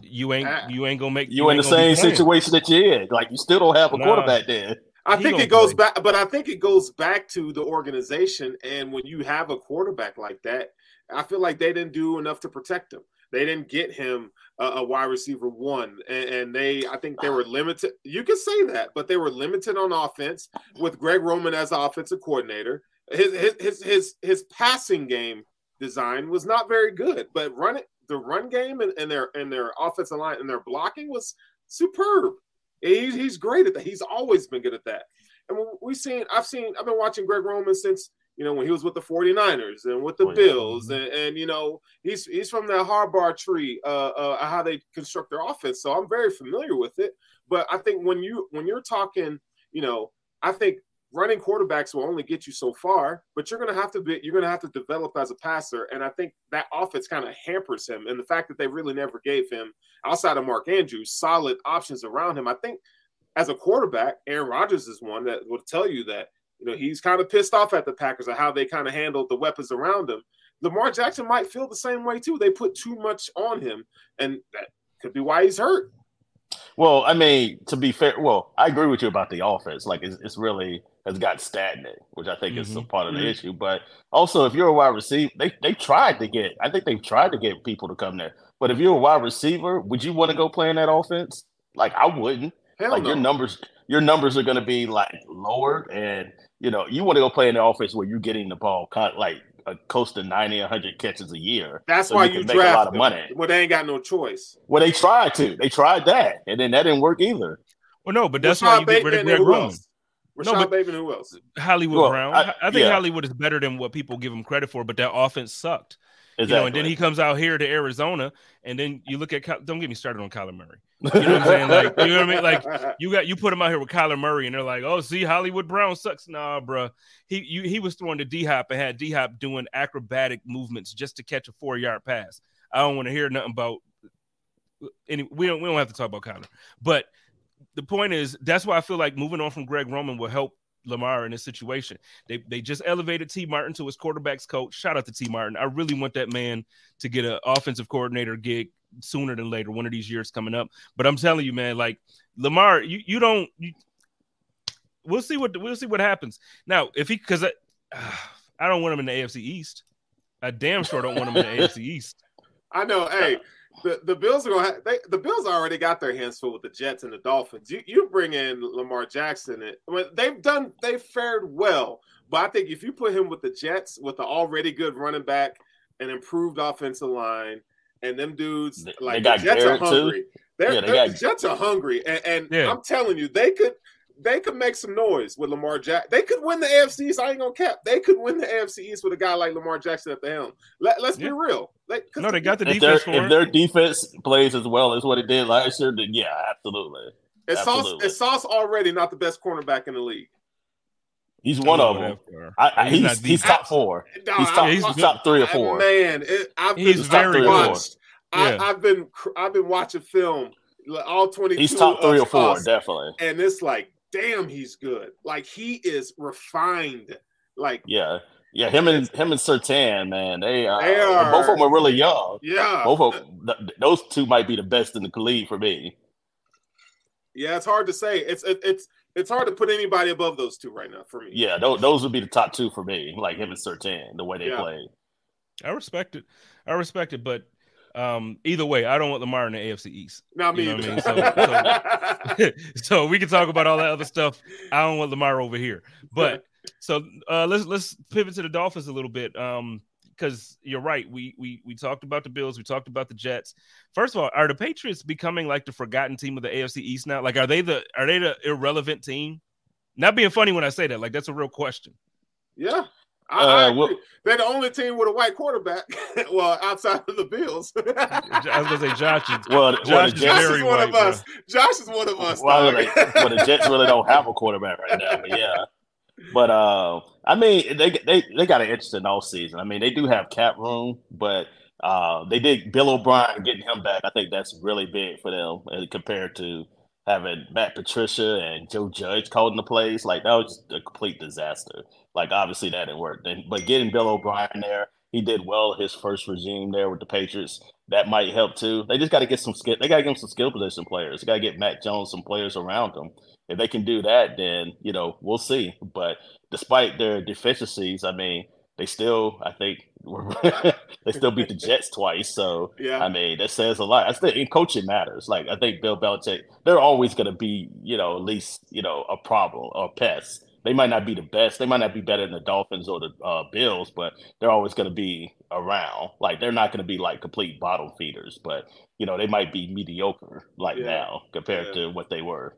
You ain't ah. you ain't gonna make you, you in the same situation that you're in. Like you still don't have a nah. quarterback then. I think it goes play. back, but I think it goes back to the organization. And when you have a quarterback like that, I feel like they didn't do enough to protect him. They didn't get him a, a wide receiver one, and, and, they I think they were limited. You can say that, but they were limited on offense with Greg Roman as offensive coordinator. His his his his, his passing game design was not very good, but run it the run game and, and their and their offensive line and their blocking was superb. He's, he's great at that. He's always been good at that. And we've seen, I've seen, I've been watching Greg Roman since you know, when he was with the 49ers and with the oh, Bills, and, and, you know, he's he's from that Harbaugh tree, uh, uh, how they construct their offense. So I'm very familiar with it. But I think when you when you're talking, you know, I think running quarterbacks will only get you so far, but you're to have to be you're going to have to develop as a passer, and I think that offense kind of hampers him. And the fact that they really never gave him outside of Mark Andrews solid options around him, I think as a quarterback, Aaron Rodgers is one that will tell you that you know he's kind of pissed off at the Packers of how they kind of handled the weapons around him. Lamar Jackson might feel the same way too. They put too much on him, and that could be why he's hurt. Well, I mean, to be fair, well, I agree with you about the offense. Like, it's, it's really has got stagnant, which I think mm-hmm. is a part of the mm-hmm. issue. But also, if you're a wide receiver, they they tried to get. I think they've tried to get people to come there. But if you're a wide receiver, would you want to go play in that offense? Like, I wouldn't. Hell like no. your numbers, your numbers are going to be like lowered, and you know you want to go play in the offense where you're getting the ball, like a close to 90, 100 catches a year. That's so why you, you draft a lot of money. Well, they ain't got no choice. Well, they tried to. They tried that, and then that didn't work either. Well, no, but that's Rashad why you get rid of Greg Roman. Rashad no, but Bateman, who else? Hollywood well, Brown. I, I think yeah. Hollywood is better than what people give him credit for, but that offense sucked. Exactly. You know, and then he comes out here to Arizona, and then you look at don't get me started on Kyler Murray. You know what I'm saying? Like, you know what I mean? Like, you got you put him out here with Kyler Murray, and they're like, "Oh, see, Hollywood Brown sucks." Nah, bro. He you, he was throwing to D Hop and had D Hop doing acrobatic movements just to catch a four yard pass. I don't want to hear nothing about any. We don't we don't have to talk about Kyler, but the point is that's why I feel like moving on from Greg Roman will help Lamar in this situation. They they just elevated Tee Martin to his quarterbacks coach. Shout out to Tee Martin. I really want that man to get an offensive coordinator gig sooner than later, one of these years coming up. But I'm telling you, man, like Lamar, you you don't. You, we'll see what we'll see what happens now. If he because I, uh, I don't want him in the AFC East. I damn sure don't want him in the AFC East. I know. Hey, the, the Bills are gonna have, they, the Bills already got their hands full with the Jets and the Dolphins. You you bring in Lamar Jackson and I mean, they've done they've fared well, but I think if you put him with the Jets with the already good running back and improved offensive line and them dudes they, like they the Jets Garrett are hungry. Too. They're, yeah, they they're, got... the Jets are hungry, and, and yeah. I'm telling you, they could they could make some noise with Lamar Jackson. They could win the AFC East. I ain't gonna cap. They could win the AFC East with a guy like Lamar Jackson at the helm. Let, us yeah. be real. Like, no, they got the if defense. if their defense plays as well as what it did last year, then yeah, absolutely. Is Sauce, is Sauce already not the best cornerback in the league? He's one of them. I, I, he's, he's, he's, top four. No, he's, top, he's, top, three or four. Man, it, I've been he's very watched. I, have been I've been watching film all twenty. He's top three or four, definitely. And it's like damn, he's good. Like he is refined. Like yeah, yeah. Him and him and Surtain, man, they, uh, they are both of them are really young. Yeah, both of th- those two might be the best in the league for me. Yeah, it's hard to say. It's it, it's it's hard to put anybody above those two right now for me. Yeah, those, those would be the top two for me. Like him and Surtain, the way they yeah. play. I respect it. I respect it, but um, either way, I don't want Lamar in the AFC East. Not me. You know I mean? so, so, so, we can talk about all that other stuff. I don't want Lamar over here. But so uh, let's let's pivot to the Dolphins a little bit. Um, because you're right. We we we talked about the Bills. We talked about the Jets. First of all, are the Patriots becoming like the forgotten team of the AFC East now? Like, are they the are they the irrelevant team? Not being funny when I say that. Like, that's a real question. Yeah, I, uh, well, They're the only team with a white quarterback. well, outside of the Bills. I was gonna say Josh is. Well, Josh, well, is, Josh is one white, of us. Bro. Josh is one of us. Well, they, well, the Jets really don't have a quarterback right now. But yeah, but uh, I mean, they they they got an interesting all season. I mean, they do have cap room, but uh, they did Bill O'Brien getting him back. I think that's really big for them uh, compared to having Matt Patricia and Joe Judge calling the plays. Like that was a complete disaster. Like obviously that didn't work. But getting Bill O'Brien there, he did well his first regime there with the Patriots. That might help too. They just got to get some skill. They got to get some skill position players. They got to get Mac Jones some players around them. If they can do that, then you know we'll see. But despite their deficiencies, I mean, they still, I think, they still beat the Jets twice. So yeah, I mean, that says a lot. I think coaching matters. Like I think Bill Belichick, they're always going to be, you know, at least you know a problem or a pest. They might not be the best. They might not be better than the Dolphins or the uh, Bills, but they're always going to be around. Like they're not going to be like complete bottom feeders, but you know they might be mediocre like yeah. now compared yeah. to what they were.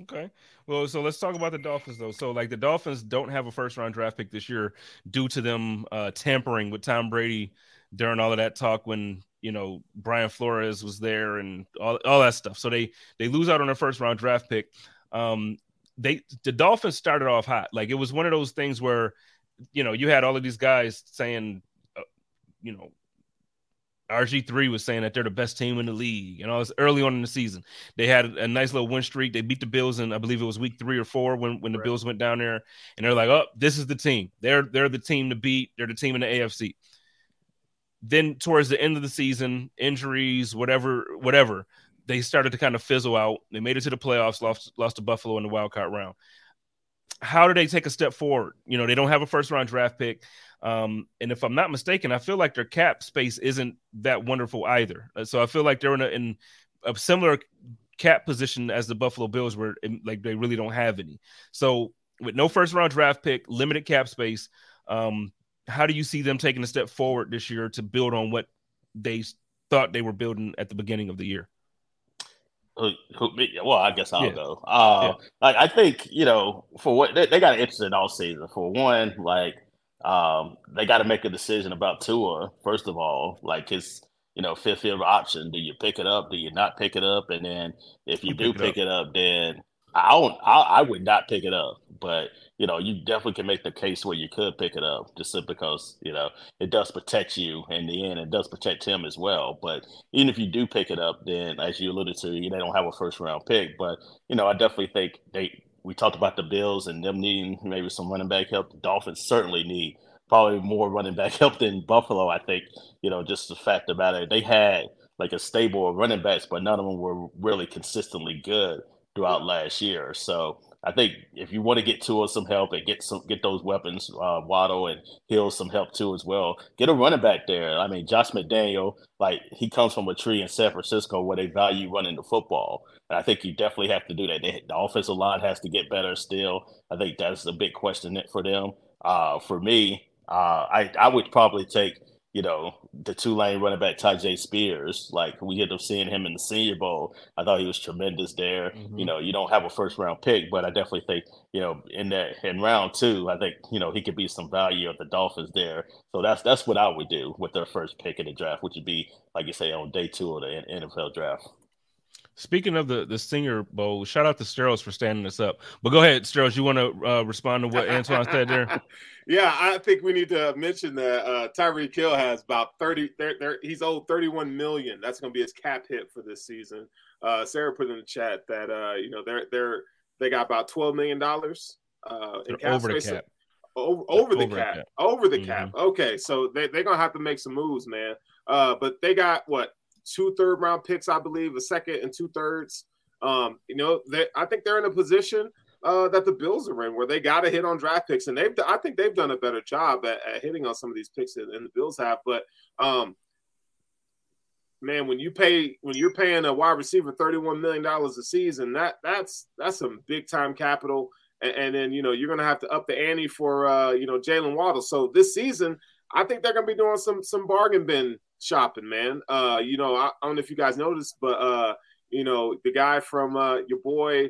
Okay. Well, so let's talk about the Dolphins though. So like the Dolphins don't have a first round draft pick this year due to them uh, tampering with Tom Brady during all of that talk when you know Brian Flores was there and all, all that stuff. So they they lose out on their first round draft pick. Um, they the Dolphins started off hot. Like it was one of those things where, you know, you had all of these guys saying, uh, you know, RG3 was saying that they're the best team in the league. You know, it was early on in the season. They had a nice little win streak. They beat the Bills in, I believe it was week three or four when, when the right. Bills went down there. And they're like, oh, this is the team. They're they're the team to beat. They're the team in the AFC. Then towards the end of the season, injuries, whatever, whatever, they started to kind of fizzle out. They made it to the playoffs, lost lost to Buffalo in the wild card round. How do they take a step forward? You know, they don't have a first round draft pick. Um, and if I'm not mistaken, I feel like their cap space isn't that wonderful either. Uh, so I feel like they're in a, in a similar cap position as the Buffalo Bills, where like they really don't have any. So with no first round draft pick, limited cap space, um, how do you see them taking a step forward this year to build on what they thought they were building at the beginning of the year? Well, I guess I'll yeah. go. Uh, yeah. Like I think you know, for what they, they got an interesting all season. For one, like um, they got to make a decision about Tua first of all, like his you know fifth year option. Do you pick it up? Do you not pick it up? And then if you, do pick, it, it up, then I don't. I, I, would not pick it up, but you know you definitely can make the case where you could pick it up just because you know it does protect you in the end. It does protect him as well. But even if you do pick it up, then as you alluded to, you they don't have a first round pick. But you know I definitely think they we talked about the Bills and them needing maybe some running back help. The Dolphins certainly need probably more running back help than Buffalo. I think you know just the fact about it, they had like a stable of running backs, but none of them were really consistently good throughout last year. So I think if you want to get Tua some help and get some get those weapons, uh, Waddle and Hill some help too as well. Get a running back there. I mean, Josh McDaniel, like he comes from a tree in San Francisco where they value running the football. And I think you definitely have to do that. They, the offensive line has to get better still. I think that's a big question for them. Uh, for me, uh, I I would probably take you know, the Tulane running back Tyjae Spears. Like we ended up seeing him in the Senior Bowl. I thought he was tremendous there. Mm-hmm. You know, you don't have a first round pick, but I definitely think you know in that in round two, I think you know he could be some value of the Dolphins there. So that's that's what I would do with their first pick in the draft, which would be like you say on day two of the NFL draft. Speaking of the the Senior Bowl, shout out to Steros for standing this up. But go ahead, Steros. You want to uh, respond to what Antoine said there? yeah, I think we need to mention that uh, Tyreek Hill has about thirty. They're, they're, he's owed thirty one million. That's going to be his cap hit for this season. Uh, Sarah put in the chat that uh, you know they're they're they got about twelve million dollars uh, in cap over space. the cap. Over, over the over cap. cap. Over the mm-hmm. cap. Okay, so they, they're gonna have to make some moves, man. Uh, but they got what two third round picks, I believe, a second and two thirds. Um, you know, they, I think they're in a position uh, that the Bills are in where they got to hit on draft picks, and they've I think they've done a better job at, at hitting on some of these picks than, than the Bills have. But um, man, when you pay when you're paying a wide receiver thirty one million dollars a season, that that's that's some big time capital. And, and, then you know you're to have to up the ante for uh, you know Jaylen Waddle. So this season, I think they're to be doing some some bargain bin shopping, man. Uh, you know, I, I, don't know if you guys noticed, but uh, you know, the guy from uh, your boy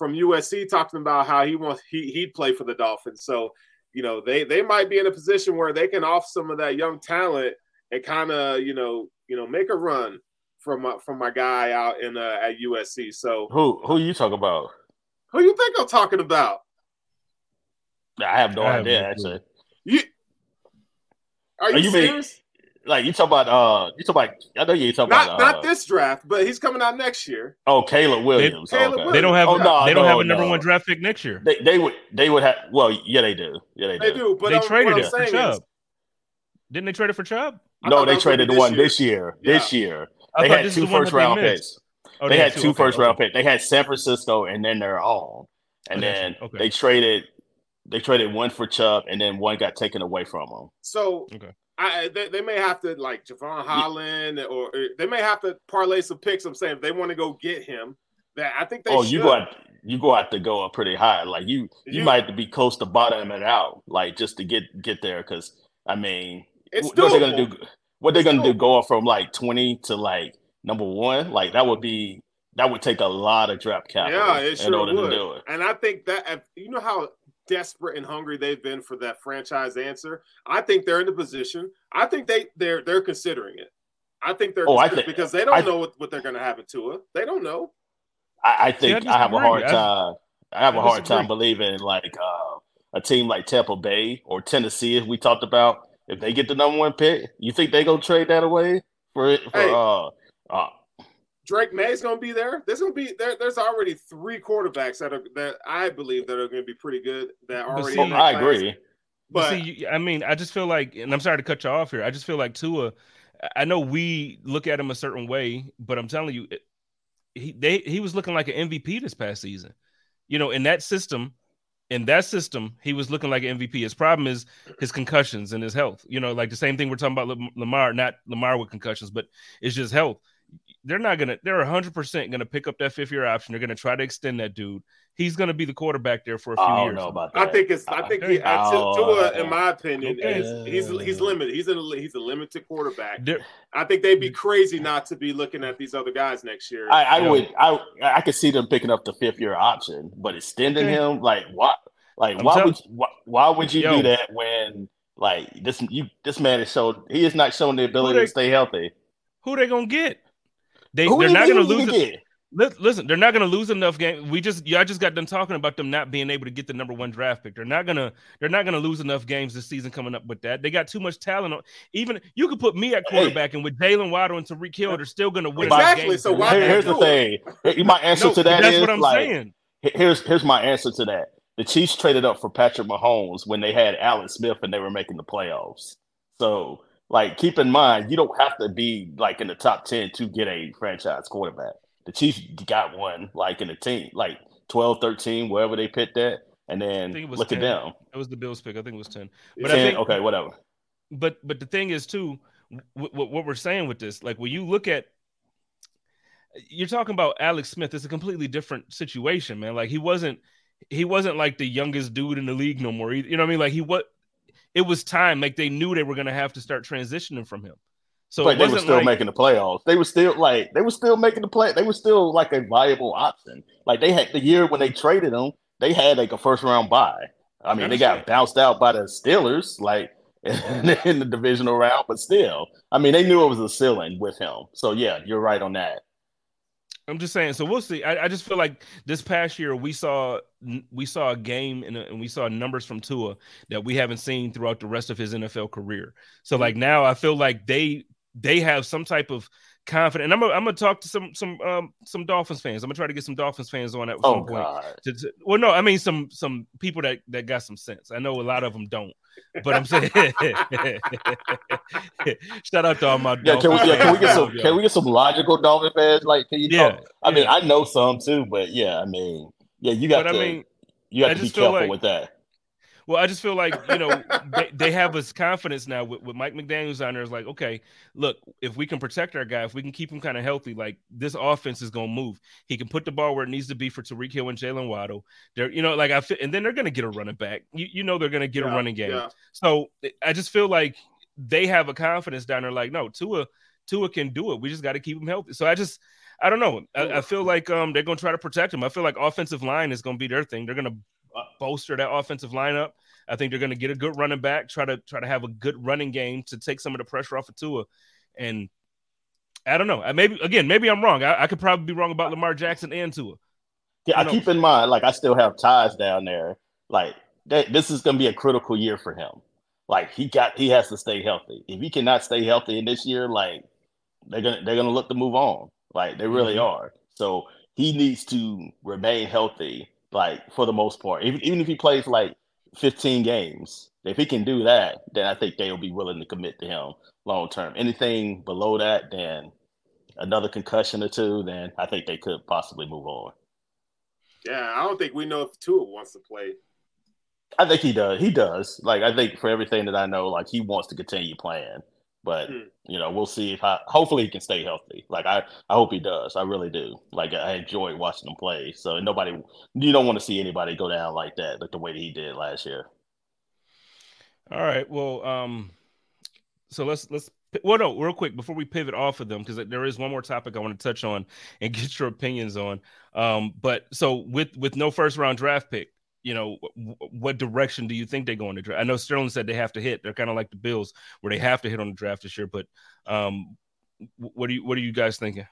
from USC talking about how he wants he he'd play for the Dolphins. So, you know, they they might be in a position where they can off some of that young talent and kind of you know you know make a run from my, from my guy out in uh, at USC. So who who you talk about? Who you think I'm talking about? I have no I idea. Have actually, you are you, are you serious? Like you talk about uh you talk about I know you talk not, about not uh, this draft, but he's coming out next year. Oh, Caleb Williams. They, Caleb okay. Williams. they don't have oh, no, they don't no, have a number no. one draft pick next year. They, they would they would have well yeah they do yeah they do they do but they traded it for Chubb. Is, Didn't they trade it for Chubb? No, they traded the one year. this year. Yeah. This year they had two first round picks. Oh, they, they had two, first round picks. They had San Francisco and then they're own, and then okay. they traded they traded one for Chubb, and then one got taken away from them. So okay. I, they, they, may have to like Jevon Holland, yeah. or, or, they may have to parlay some picks. I'm saying if they want to go get him, that I think they. Oh, should. you got you go out to go up pretty high. Like you, you, you might be close to bottoming it out, like just to get get there. Because I mean, it's what they're gonna do? What they're gonna do? Going from like twenty to like number one, like that would be that would take a lot of draft capital. Yeah, it sure in order would. to do it. And I think that you know how desperate and hungry they've been for that franchise answer, I think they're in the position. I think they they're they're considering it. I think they're oh, I think, because they don't I, know what, what they're going to have in Tua. They don't know. I, I think I, I have a hard time. I have a I hard time believing like uh, a team like Tampa Bay or Tennessee, as we talked about, if they get the number one pick, you think they gonna trade that away for for Hey. uh, uh Drake Maye's going to be there. There's going to be there. There's already three quarterbacks that are that I believe that are going to be pretty good. That already. see- I class. agree. But But see, I mean, I just feel like, and I'm sorry to cut you off here. I just feel like Tua. I know we look at him a certain way, but I'm telling you, it- he they he was looking like an MVP this past season. You know, in that system, in that system, he was looking like an MVP. His problem is his concussions and his health. You know, like the same thing we're talking about Lamar, not Lamar with concussions, but it's just health. They're not gonna. They're 100 percent gonna pick up that fifth year option. They're gonna try to extend that dude. He's gonna be the quarterback there for a few I don't years. know about that. I think it's. I think he, Okay. uh, Oh, Tua, in my opinion, okay. is he's he's limited. He's a he's a limited quarterback. There- I think they'd be crazy not to be looking at these other guys next year. I, I would I I could see them picking up the fifth year option, but extending Okay. him like what? Like I'm why tell- would why, why would you Yo. do that when like this you this man is showed he is not showing the ability they- to stay healthy. who they gonna get? They Who they're not gonna lose. he it. Listen, they're not gonna lose enough games. We just y'all just got done talking about them not being able to get the number one draft pick. They're not gonna they're not gonna lose enough games this season coming up with that. They got too much talent on. Even you could put me at Hey. quarterback and with Jaylen Waddle and Tyreek Hill, they're still gonna win. Exactly, Games so why Here- here's the do thing. Here- My answer No, to that that's is what I'm like saying. here's here's my answer to that. The Chiefs traded up for Patrick Mahomes when they had Alex Smith and they were making the playoffs. So, like, keep in mind, you don't have to be like in the top ten to get a franchise quarterback. The Chiefs got one like in the team, like 12, 13, wherever they picked that, and then it was look 10. at them. That was the Bills pick. I think it was ten. But I 10, think okay, whatever. but but the thing is too w- w- what we're saying with this like when you look at you're talking about alex smith it's a completely different situation man like he wasn't he wasn't like the youngest dude in the league no more you know what i mean like he what it was time like they knew they were going to have to start transitioning from him so it they were still like, making the playoffs. They were still like they were still making the play. They were still like a viable option. Like they had the year when they traded them, they had like a first round bye. I mean, they got bounced out by the Steelers, like in the divisional round, but still, I mean, they knew it was a ceiling with him. So yeah, you're right on that. I'm just saying. So we'll see. I, I just feel like this past year we saw we saw a game and, and we saw numbers from Tua that we haven't seen throughout the rest of his NFL career. So like now I feel like they they have some type of confidence. And I'm gonna, I'm gonna talk to some some um some Dolphins fans. I'm gonna try to get some Dolphins fans on at Oh some point. God, To, to- well, no, I mean some some people that that got some sense. I know a lot of them don't, but I'm saying shout out to all my yeah. Can we, yeah, can we get some? Can we get some logical Dolphin fans? Like, can you Yeah, talk? I mean, yeah. I know some too, but yeah, I mean, yeah, you got But I to. mean, you I have to be careful like- with that. Well, I just feel like you know they, they have us confidence now with, with Mike McDaniel's on there. Is like, okay, look, if we can protect our guy, if we can keep him kind of healthy, like this offense is gonna move. He can put the ball where it needs to be for Tyreek Hill and Jaylen Waddle. They're, you know, like I feel, and then they're gonna get a running back. You, you know, they're gonna get a running game. yeah. So I just feel like they have a confidence down there. Like, no, Tua, Tua can do it. We just got to keep him healthy. So I just, I don't know. I, I feel like um they're gonna try to protect him. I feel like offensive line is gonna be their thing. They're gonna bolster that offensive lineup. I think they're going to get a good running back, try to try to have a good running game to take some of the pressure off of Tua. And I don't know. Maybe again, maybe I'm wrong. I, I could probably be wrong about Lamar Jackson and Tua. Yeah, I know- keep in mind, like I still have ties down there. Like that, this is going to be a critical year for him. Like he got, he has to stay healthy. If he cannot stay healthy in this year, like they're gonna they're gonna look to move on. Like they really Mhm. are. So he needs to remain healthy, like for the most part. Even even if he plays like 15 games, if he can do that, then I think they'll be willing to commit to him long term. Anything below that, then another concussion or two, then I think they could possibly move on. Yeah, I don't think we know if Tua wants to play. I think he does. He does. Like I think for everything that I know, like he wants to continue playing. But Hmm. you know, we'll see if I, hopefully he can stay healthy. Like I, I hope he does. I really do. Like I enjoy watching him play. So nobody, you don't want to see anybody go down like that, like the way that he did last year. All right. Well, um, so let's let's well no real quick before we pivot off of them because there is one more topic I want to touch on and get your opinions on. Um, but so with with no first round draft pick, you know, w- what direction do you think they're going to draft? I know Sterling said they have to hit. They're kind of like the Bills where they have to hit on the draft this year. But um, what do you what are you guys thinking?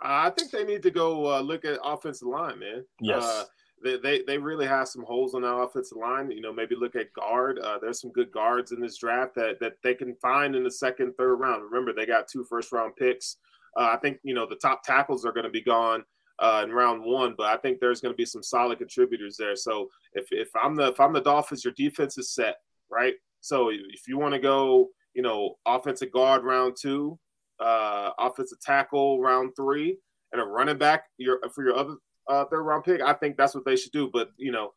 I think they need to go uh, look at offensive line, man. Yes. Uh, they, they, they really have some holes on that offensive line. You know, maybe look at guard. Uh, there's some good guards in this draft that that they can find in the second, third round. Remember, they got two first round picks. Uh, I think you know the top tackles are going to be gone uh, in round one, but I think there's going to be some solid contributors there. So if if I'm the if I'm the Dolphins, your defense is set, right? So if you want to go, you know, offensive guard round two, uh, offensive tackle round three, and a running back your for your other uh, third round pick, I think that's what they should do. But you know,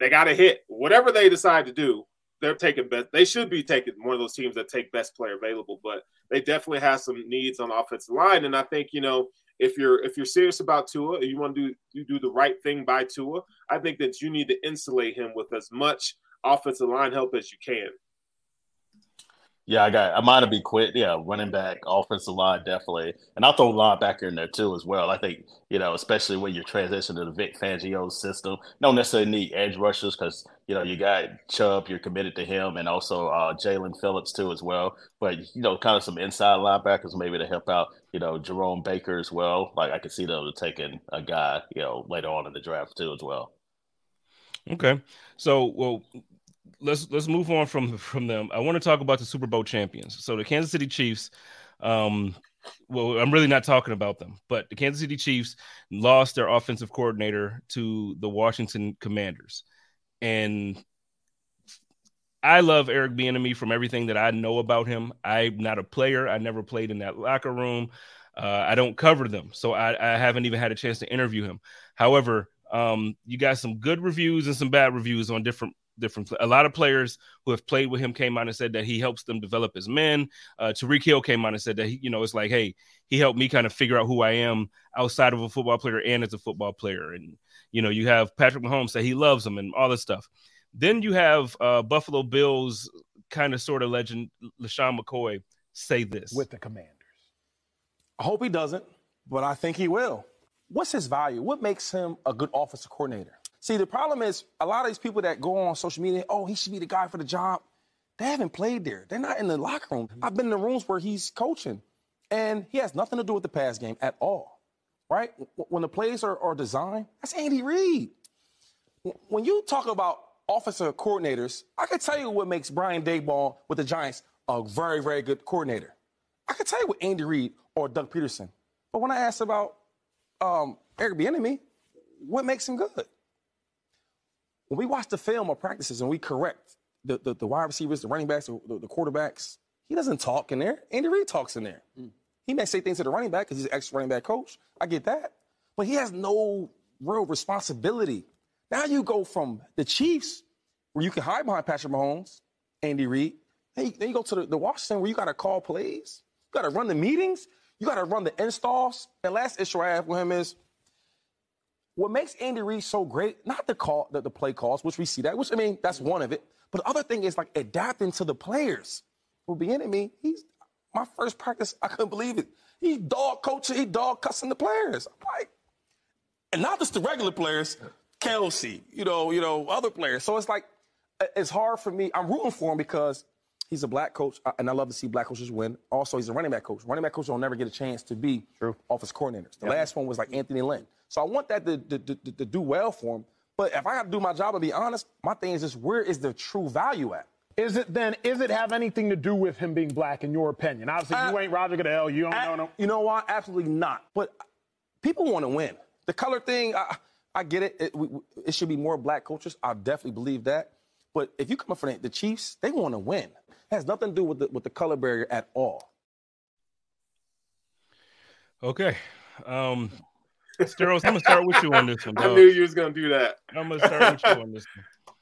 they got to hit whatever they decide to do. They're taking best. They should be taking one of those teams that take best player available. But they definitely have some needs on offensive line, and I think you know if you're if you're serious about Tua and you want to do you do the right thing by Tua, I think that you need to insulate him with as much offensive line help as you can. Yeah, I got. I might have be quit. Yeah, running back, offensive line, definitely, and I'll throw linebacker in there too as well. I think you know, especially when you're transitioning to the Vic Fangio system, don't necessarily need edge rushers because you know you got Chubb, you're committed to him, and also uh, Jaelan Phillips too as well. But you know, kind of some inside linebackers maybe to help out. You know, Jerome Baker as well. Like I could see them taking a guy, you know, later on in the draft too as well. Okay, so well, let's let's move on from from them. I want to talk about the Super Bowl champions. So the Kansas City Chiefs. Um, well, I'm really not talking about them, but the Kansas City Chiefs lost their offensive coordinator to the Washington Commanders, and I love Eric Bieniemy from everything that I know about him. I'm not a player. I never played in that locker room. Uh, I don't cover them, so I, I, haven't even had a chance to interview him. However, um, you got some good reviews and some bad reviews on different different. A lot of players who have played with him came out and said that he helps them develop as men. Uh, Tyreek Hill came out and said that he, you know, it's like, hey, he helped me kind of figure out who I am outside of a football player and as a football player. And you know, you have Patrick Mahomes say he loves him and all this stuff. Then you have uh, Buffalo Bills kind of sort of legend LeSean McCoy say this with the Commanders. I hope he doesn't, but I think he will. What's his value? What makes him a good offensive coordinator? See, the problem is a lot of these people that go on social media, oh, he should be the guy for the job. They haven't played there. They're not in the locker room. I've been in the rooms where he's coaching, and he has nothing to do with the pass game at all. Right? When the plays are, are designed, that's Andy Reid. When you talk about offensive coordinators, I can tell you what makes Brian Daboll with the Giants a very, very good coordinator. I can tell you what Andy Reid or Doug Pederson. But when I ask about um, Eric Bieniemy, what makes him good? When we watch the film or practices and we correct the, the, the wide receivers, the running backs, the, the, quarterbacks, he doesn't talk in there. Andy Reid talks in there. Mm. He may say things to the running back because he's an ex running back coach. I get that. But he has no real responsibility. Now you go from the Chiefs, where you can hide behind Patrick Mahomes, Andy Reid. Then you, then you go to the, the Washington, where you got to call plays, you got to run the meetings, you got to run the installs. And last issue I have with him is what makes Andy Reid so great, not the call, the, the play calls, which we see that, which I mean, that's one of it. But the other thing is like adapting to the players. Will be in me. He's my first practice, I couldn't believe it. He dog coaching, he dog cussing the players. I'm like, and not just the regular players, Kelce, you know, you know, other players. So it's like it's hard for me. I'm rooting for him because he's a black coach, uh, and I love to see black coaches win. Also, he's a running back coach. Running back coaches don't never get a chance to be True. office coordinators. The yep. last one was like Anthony Lynn. So I want that to, to, to, to do well for him. But if I got to do my job and be honest, my thing is just where is the true value at? Is it then? Is it have anything to do with him being black, in your opinion? Obviously, uh, you ain't Roger Goodell. You don't know him. You know why? Absolutely not. But people want to win. The color thing, I, I get it. It, we, it, should be more black coaches. I definitely believe that. But if you come up from the, the Chiefs, they want to win. It has nothing to do with the, with the color barrier at all. Okay. Um, Steros, I'm gonna start with you on this one. Dog. I knew you was gonna do that. I'm gonna start with you on this one.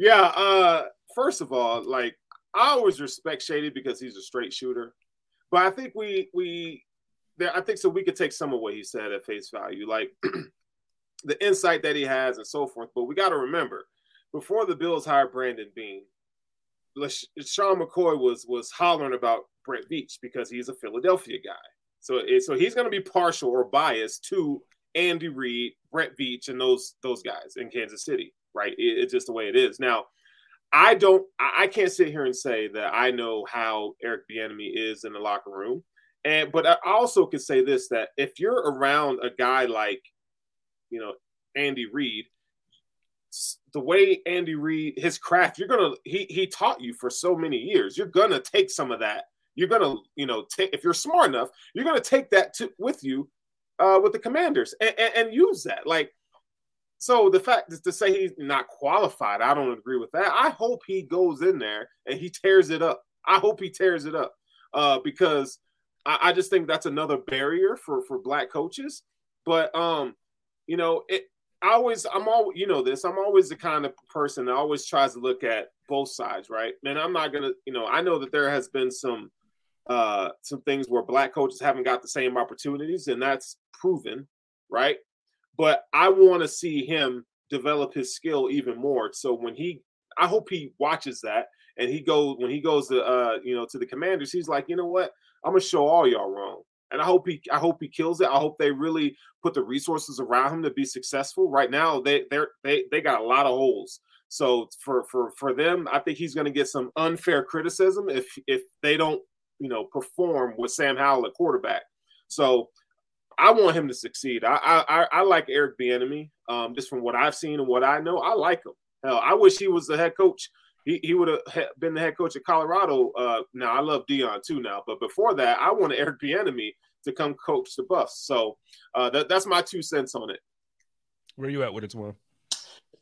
Yeah. Uh, first of all, like I always respect Shady because he's a straight shooter, but I think we we there. I think so. We could take some of what he said at face value, like the insight that he has and so forth. But we got to remember, before the Bills hired Brandon Beane, Sean McCoy was was hollering about Brett Veach because he's a Philadelphia guy. So, so he's going to be partial or biased to Andy Reid, Brett Veach, and those those guys in Kansas City, right? It, it's just the way it is. Now, I don't, I can't sit here and say that I know how Eric Bieniemy is in the locker room, and but I also could say this that if you're around a guy like, you know, Andy Reid, the way Andy Reid, his craft, you're gonna he he taught you for so many years. You're gonna take some of that. You're gonna, you know, take if you're smart enough, you're gonna take that to, with you uh, with the Commanders and, and, and use that. Like, so the fact is to say he's not qualified, I don't agree with that. I hope he goes in there and he tears it up. I hope he tears it up uh, because I, I just think that's another barrier for for black coaches. But um, you know, it I always I'm all you know this. I'm always the kind of person that always tries to look at both sides, right? And I'm not gonna, you know, I know that there has been some uh some things where black coaches haven't got the same opportunities, and that's proven, right? But I want to see him develop his skill even more. So when he I hope he watches that and he goes when he goes to uh you know to the commanders, he's like, you know what? I'm gonna show all y'all wrong and I hope he I hope he kills it. I hope they really put the resources around him to be successful. Right now, they they they they got a lot of holes. So for for for them, I think he's going to get some unfair criticism if if they don't you know perform with Sam Howell at quarterback. So I want him to succeed. I I I like Eric Bieniemy. Um, just from what I've seen and what I know, I like him. Hell, I wish he was the head coach he, he would have been the head coach at Colorado. Uh, now I love Deion too now, but before that, I wanted Eric Bieniemy to come coach the Buffs. So uh, that, that's my two cents on it. Where are you at with it, tomorrow?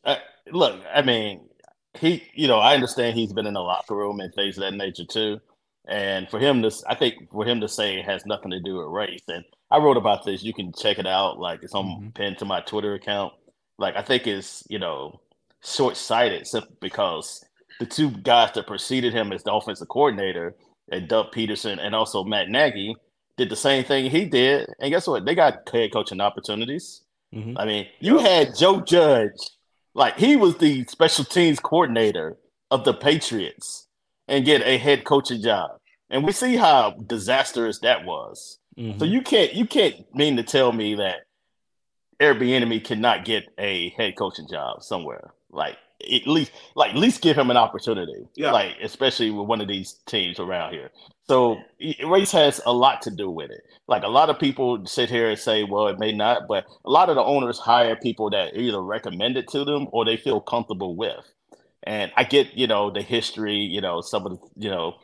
Uh, look, I mean, he, you know, I understand he's been in the locker room and things of that nature too. And for him to, I think for him to say it has nothing to do with race. And I wrote about this. You can check it out. Like it's on mm-hmm. pinned to my Twitter account. Like I think it's you know short sighted simply because the two guys that preceded him as the offensive coordinator, and Doug Pederson and also Matt Nagy, did the same thing he did. And guess what? They got head coaching opportunities. Mm-hmm. I mean, you had Joe Judge, like he was the special teams coordinator of the Patriots and get a head coaching job. And we see how disastrous that was. Mm-hmm. So you can't you can't mean to tell me that Eric Bieniemy cannot get a head coaching job somewhere. Like at least like at least give him an opportunity. Yeah. Like especially with one of these teams around here. So race has a lot to do with it. Like a lot of people sit here and say, well, it may not, but a lot of the owners hire people that either recommend it to them or they feel comfortable with. And I get, you know, the history, you know, some of the, you know,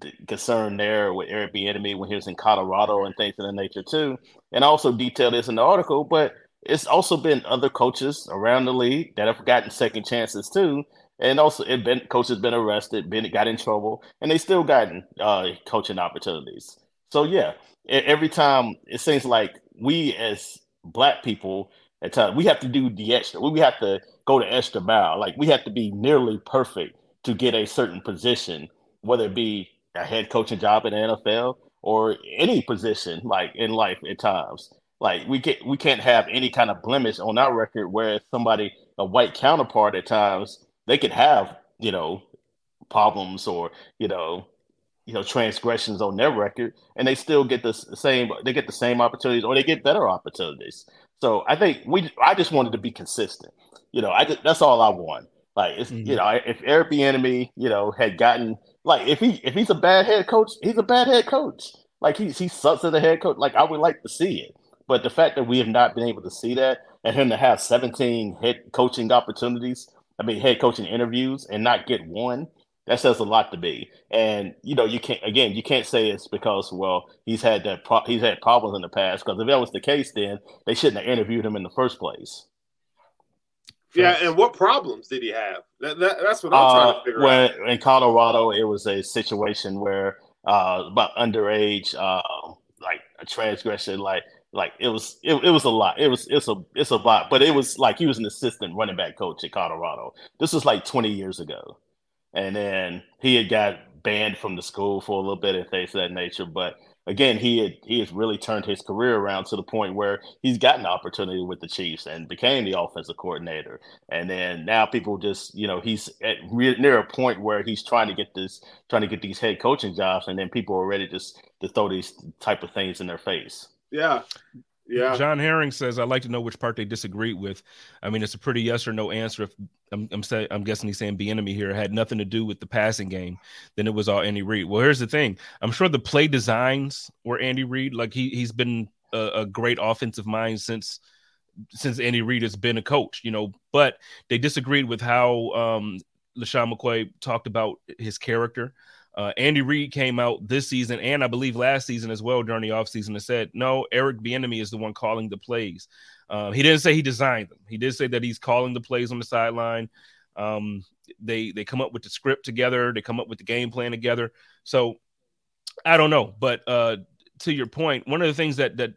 the concern there with Eric Bieniemy when he was in Colorado and things of that nature too. And I also detail this in the article, but it's also been other coaches around the league that have gotten second chances too. And also, it been coaches been arrested, been got in trouble, and they still gotten uh, coaching opportunities. So yeah, every time it seems like we as black people at times we have to do the extra. We have to go the extra mile. Like we have to be nearly perfect to get a certain position, whether it be a head coaching job in the NFL or any position like in life at times. Like we get we can't have any kind of blemish on our record where somebody a white counterpart at times they could have you know problems or you know you know transgressions on their record and they still get the same they get the same opportunities or they get better opportunities. So i think we i just wanted to be consistent. You know i just, that's all i want. Like it's mm-hmm. you know if eric Bieniemy, you know had gotten like if he if he's a bad head coach he's a bad head coach. Like he, he sucks as a head coach. Like i would like to see it but the fact that we have not been able to see that and him to have 17 head coaching opportunities, I mean, head coaching interviews and not get one, that says a lot to me. And you know, you can't again, you can't say it's because well, he's had that pro- he's had problems in the past. Because if that was the case, then they shouldn't have interviewed him in the first place. Yeah, and what problems did he have? That, that, that's what I'm uh, trying to figure when, out. In Colorado, it was a situation where uh, about underage, uh, like a transgression, like like it was it, it was a lot. It was it's a it's a lot, but it was like he was an assistant running back coach at Colorado. This was like 20 years ago. And then he had got banned from the school for a little bit and things of that nature. But again, he had he has really turned his career around to the point where he's gotten opportunity with the Chiefs and became the offensive coordinator. And then now people just you know he's at re- near a point where he's trying to get this trying to get these head coaching jobs, and then people are ready to to throw these type of things in their face. Yeah. Yeah. John Herring says, "I'd like to know which part they disagreed with." I mean, it's a pretty yes or no answer. If I'm, I'm, say, I'm guessing he's saying the enemy here had nothing to do with the passing game, then it was all Andy Reid. Well, here's the thing: I'm sure the play designs were Andy Reid. Like he he's been a, a great offensive mind since since Andy Reid has been a coach, you know, but they disagreed with how um, LeSean McCoy talked about his character. Uh, Andy Reid came out this season and I believe last season as well during the offseason and said, no, Eric Bieniemy is the one calling the plays. Uh, he didn't say he designed them. He did say that he's calling the plays on the sideline. Um, they they come up with the script together. They come up with the game plan together. So I don't know, but uh, to your point, one of the things that that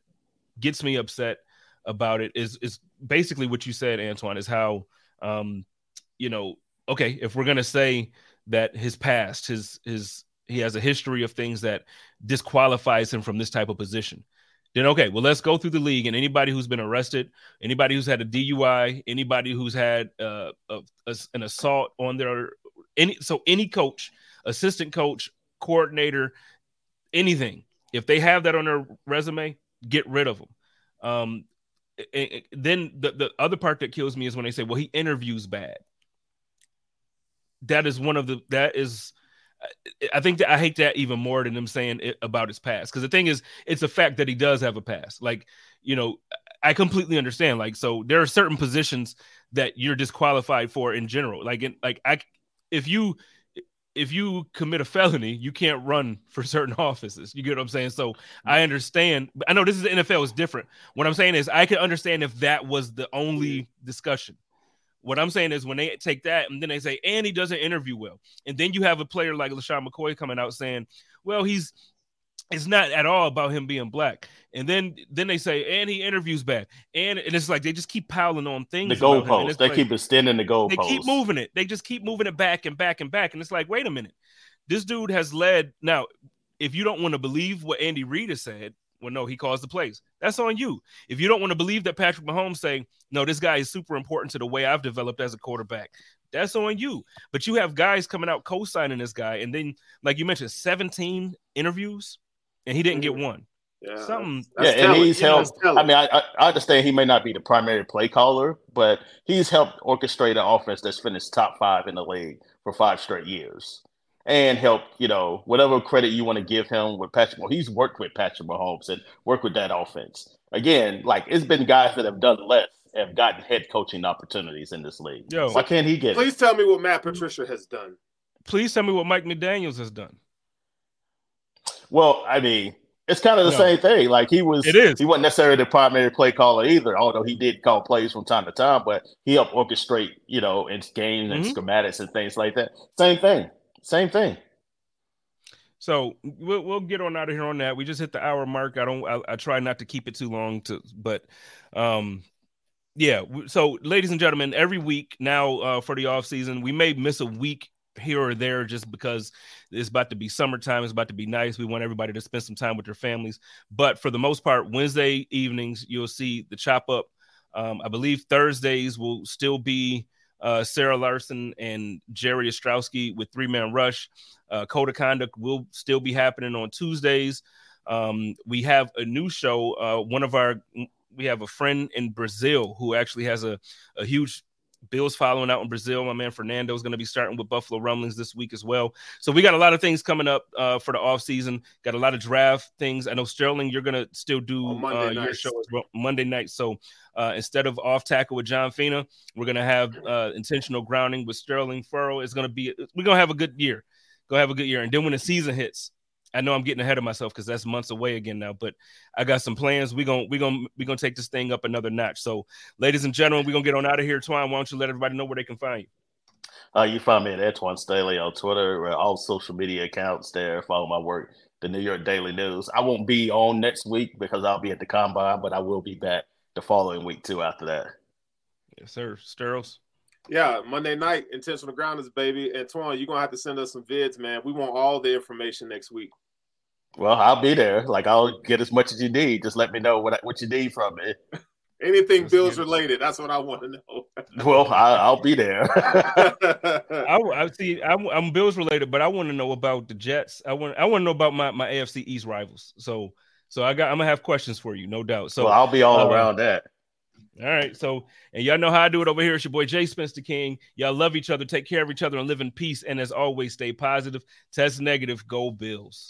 gets me upset about it is is basically what you said, Antoine, is how um, you know, okay, if we're gonna say that his past, his his he has a history of things that disqualifies him from this type of position. Then okay, well let's go through the league and anybody who's been arrested, anybody who's had a DUI, anybody who's had uh, a, a, an assault on their any so any coach, assistant coach, coordinator, anything, if they have that on their resume, get rid of them. Um, then the, the other part that kills me is when they say, well, he interviews bad. That is one of the, that is, I think that I hate that even more than them saying it about his past. Because the thing is, it's a fact that he does have a past. Like, you know, I completely understand. Like, so there are certain positions that you're disqualified for in general. Like, in, like I, if you if you commit a felony, you can't run for certain offices. You get what I'm saying? So I understand. I know this is the NFL is different. What I'm saying is I can understand if that was the only discussion. What I'm saying is when they take that and then they say, and he doesn't interview well, and then you have a player like LeSean McCoy coming out saying, well, he's it's not at all about him being black. And then then they say, and he interviews bad. And, and it's like they just keep piling on things. The goalposts. They like, keep extending the goalposts. They keep moving it. They just keep moving it back and back and back. And it's like, wait a minute. This dude has led. Now, if you don't want to believe what Andy Reid has said, well, no, he calls the plays. That's on you. If you don't want to believe that Patrick Mahomes saying, no, this guy is super important to the way I've developed as a quarterback, that's on you. But you have guys coming out co-signing this guy, and then, like you mentioned, 17 interviews and he didn't get one. Yeah, Something. yeah, and he's helped. I mean, I, I understand he may not be the primary play caller, but he's helped orchestrate an offense that's finished top five in the league for five straight years, and help, you know whatever credit you want to give him with Patrick. Well, he's worked with Patrick Mahomes and worked with that offense. Again, like it's been guys that have done less have gotten head coaching opportunities in this league. Yo, why can't he get? Please it? tell me what Matt Patricia has done. Please tell me what Mike McDaniel's has done. Well, I mean, it's kind of the no. same thing. Like he was, it is. He wasn't necessarily the primary play caller either, although he did call plays from time to time. But he helped orchestrate, you know, in games and mm-hmm. schematics and things like that. Same thing. Same thing. So we'll we'll get on out of here on that. We just hit the hour mark. I don't. I, I try not to keep it too long. To but, um, yeah. So ladies and gentlemen, every week now uh, for the off season, we may miss a week here or there just because it's about to be summertime. It's about to be nice. We want everybody to spend some time with their families. But for the most part, Wednesday evenings, you'll see the chop up. Um, I believe Thursdays will still be uh, Sarah Larson and Jerry Ostrowski with Three Man Rush. Uh, Code of Conduct will still be happening on Tuesdays. Um, we have a new show. Uh, one of our we have a friend in Brazil who actually has a, a huge Bills following out in Brazil. My man Fernando is going to be starting with Buffalo Rumblings this week as well. So we got a lot of things coming up uh, for the off season. Got a lot of draft things. I know Sterling, you're going to still do uh, your show as well Monday night. So uh, instead of off tackle with John Fina, we're going to have uh, intentional grounding with Sterling Furrow. It's going to be we're going to have a good year. Go have a good year. And then when the season hits, I know I'm getting ahead of myself because that's months away again now, but I got some plans. We're gonna we're gonna we're gonna take this thing up another notch. So, ladies and gentlemen, we're gonna get on out of here. Twine, why don't you let everybody know where they can find you? Uh, you find me at Antwan Staley on Twitter, all social media accounts there. Follow my work, the New York Daily News. I won't be on next week because I'll be at the combine, but I will be back the following week too after that. Yes, sir. Steros. Yeah, Monday night, intentional grounders, baby. Antwan, you're gonna have to send us some vids, man. We want all the information next week. Well, I'll be there. Like I'll get as much as you need. Just let me know what what you need from me. Anything Bills related. That's what I want to know. well, I, will be there. I, I, see. I'm, I'm, Bills related, but I want to know about the Jets. I want. I want to know about my, my AFC East rivals. So, so I got. I'm gonna have questions for you, no doubt. So well, I'll be all uh, around that. All right. So, and y'all know how I do it over here. It's your boy Jay Spencer King. Y'all love each other, take care of each other, and live in peace. And as always, stay positive. Test negative. Go Bills.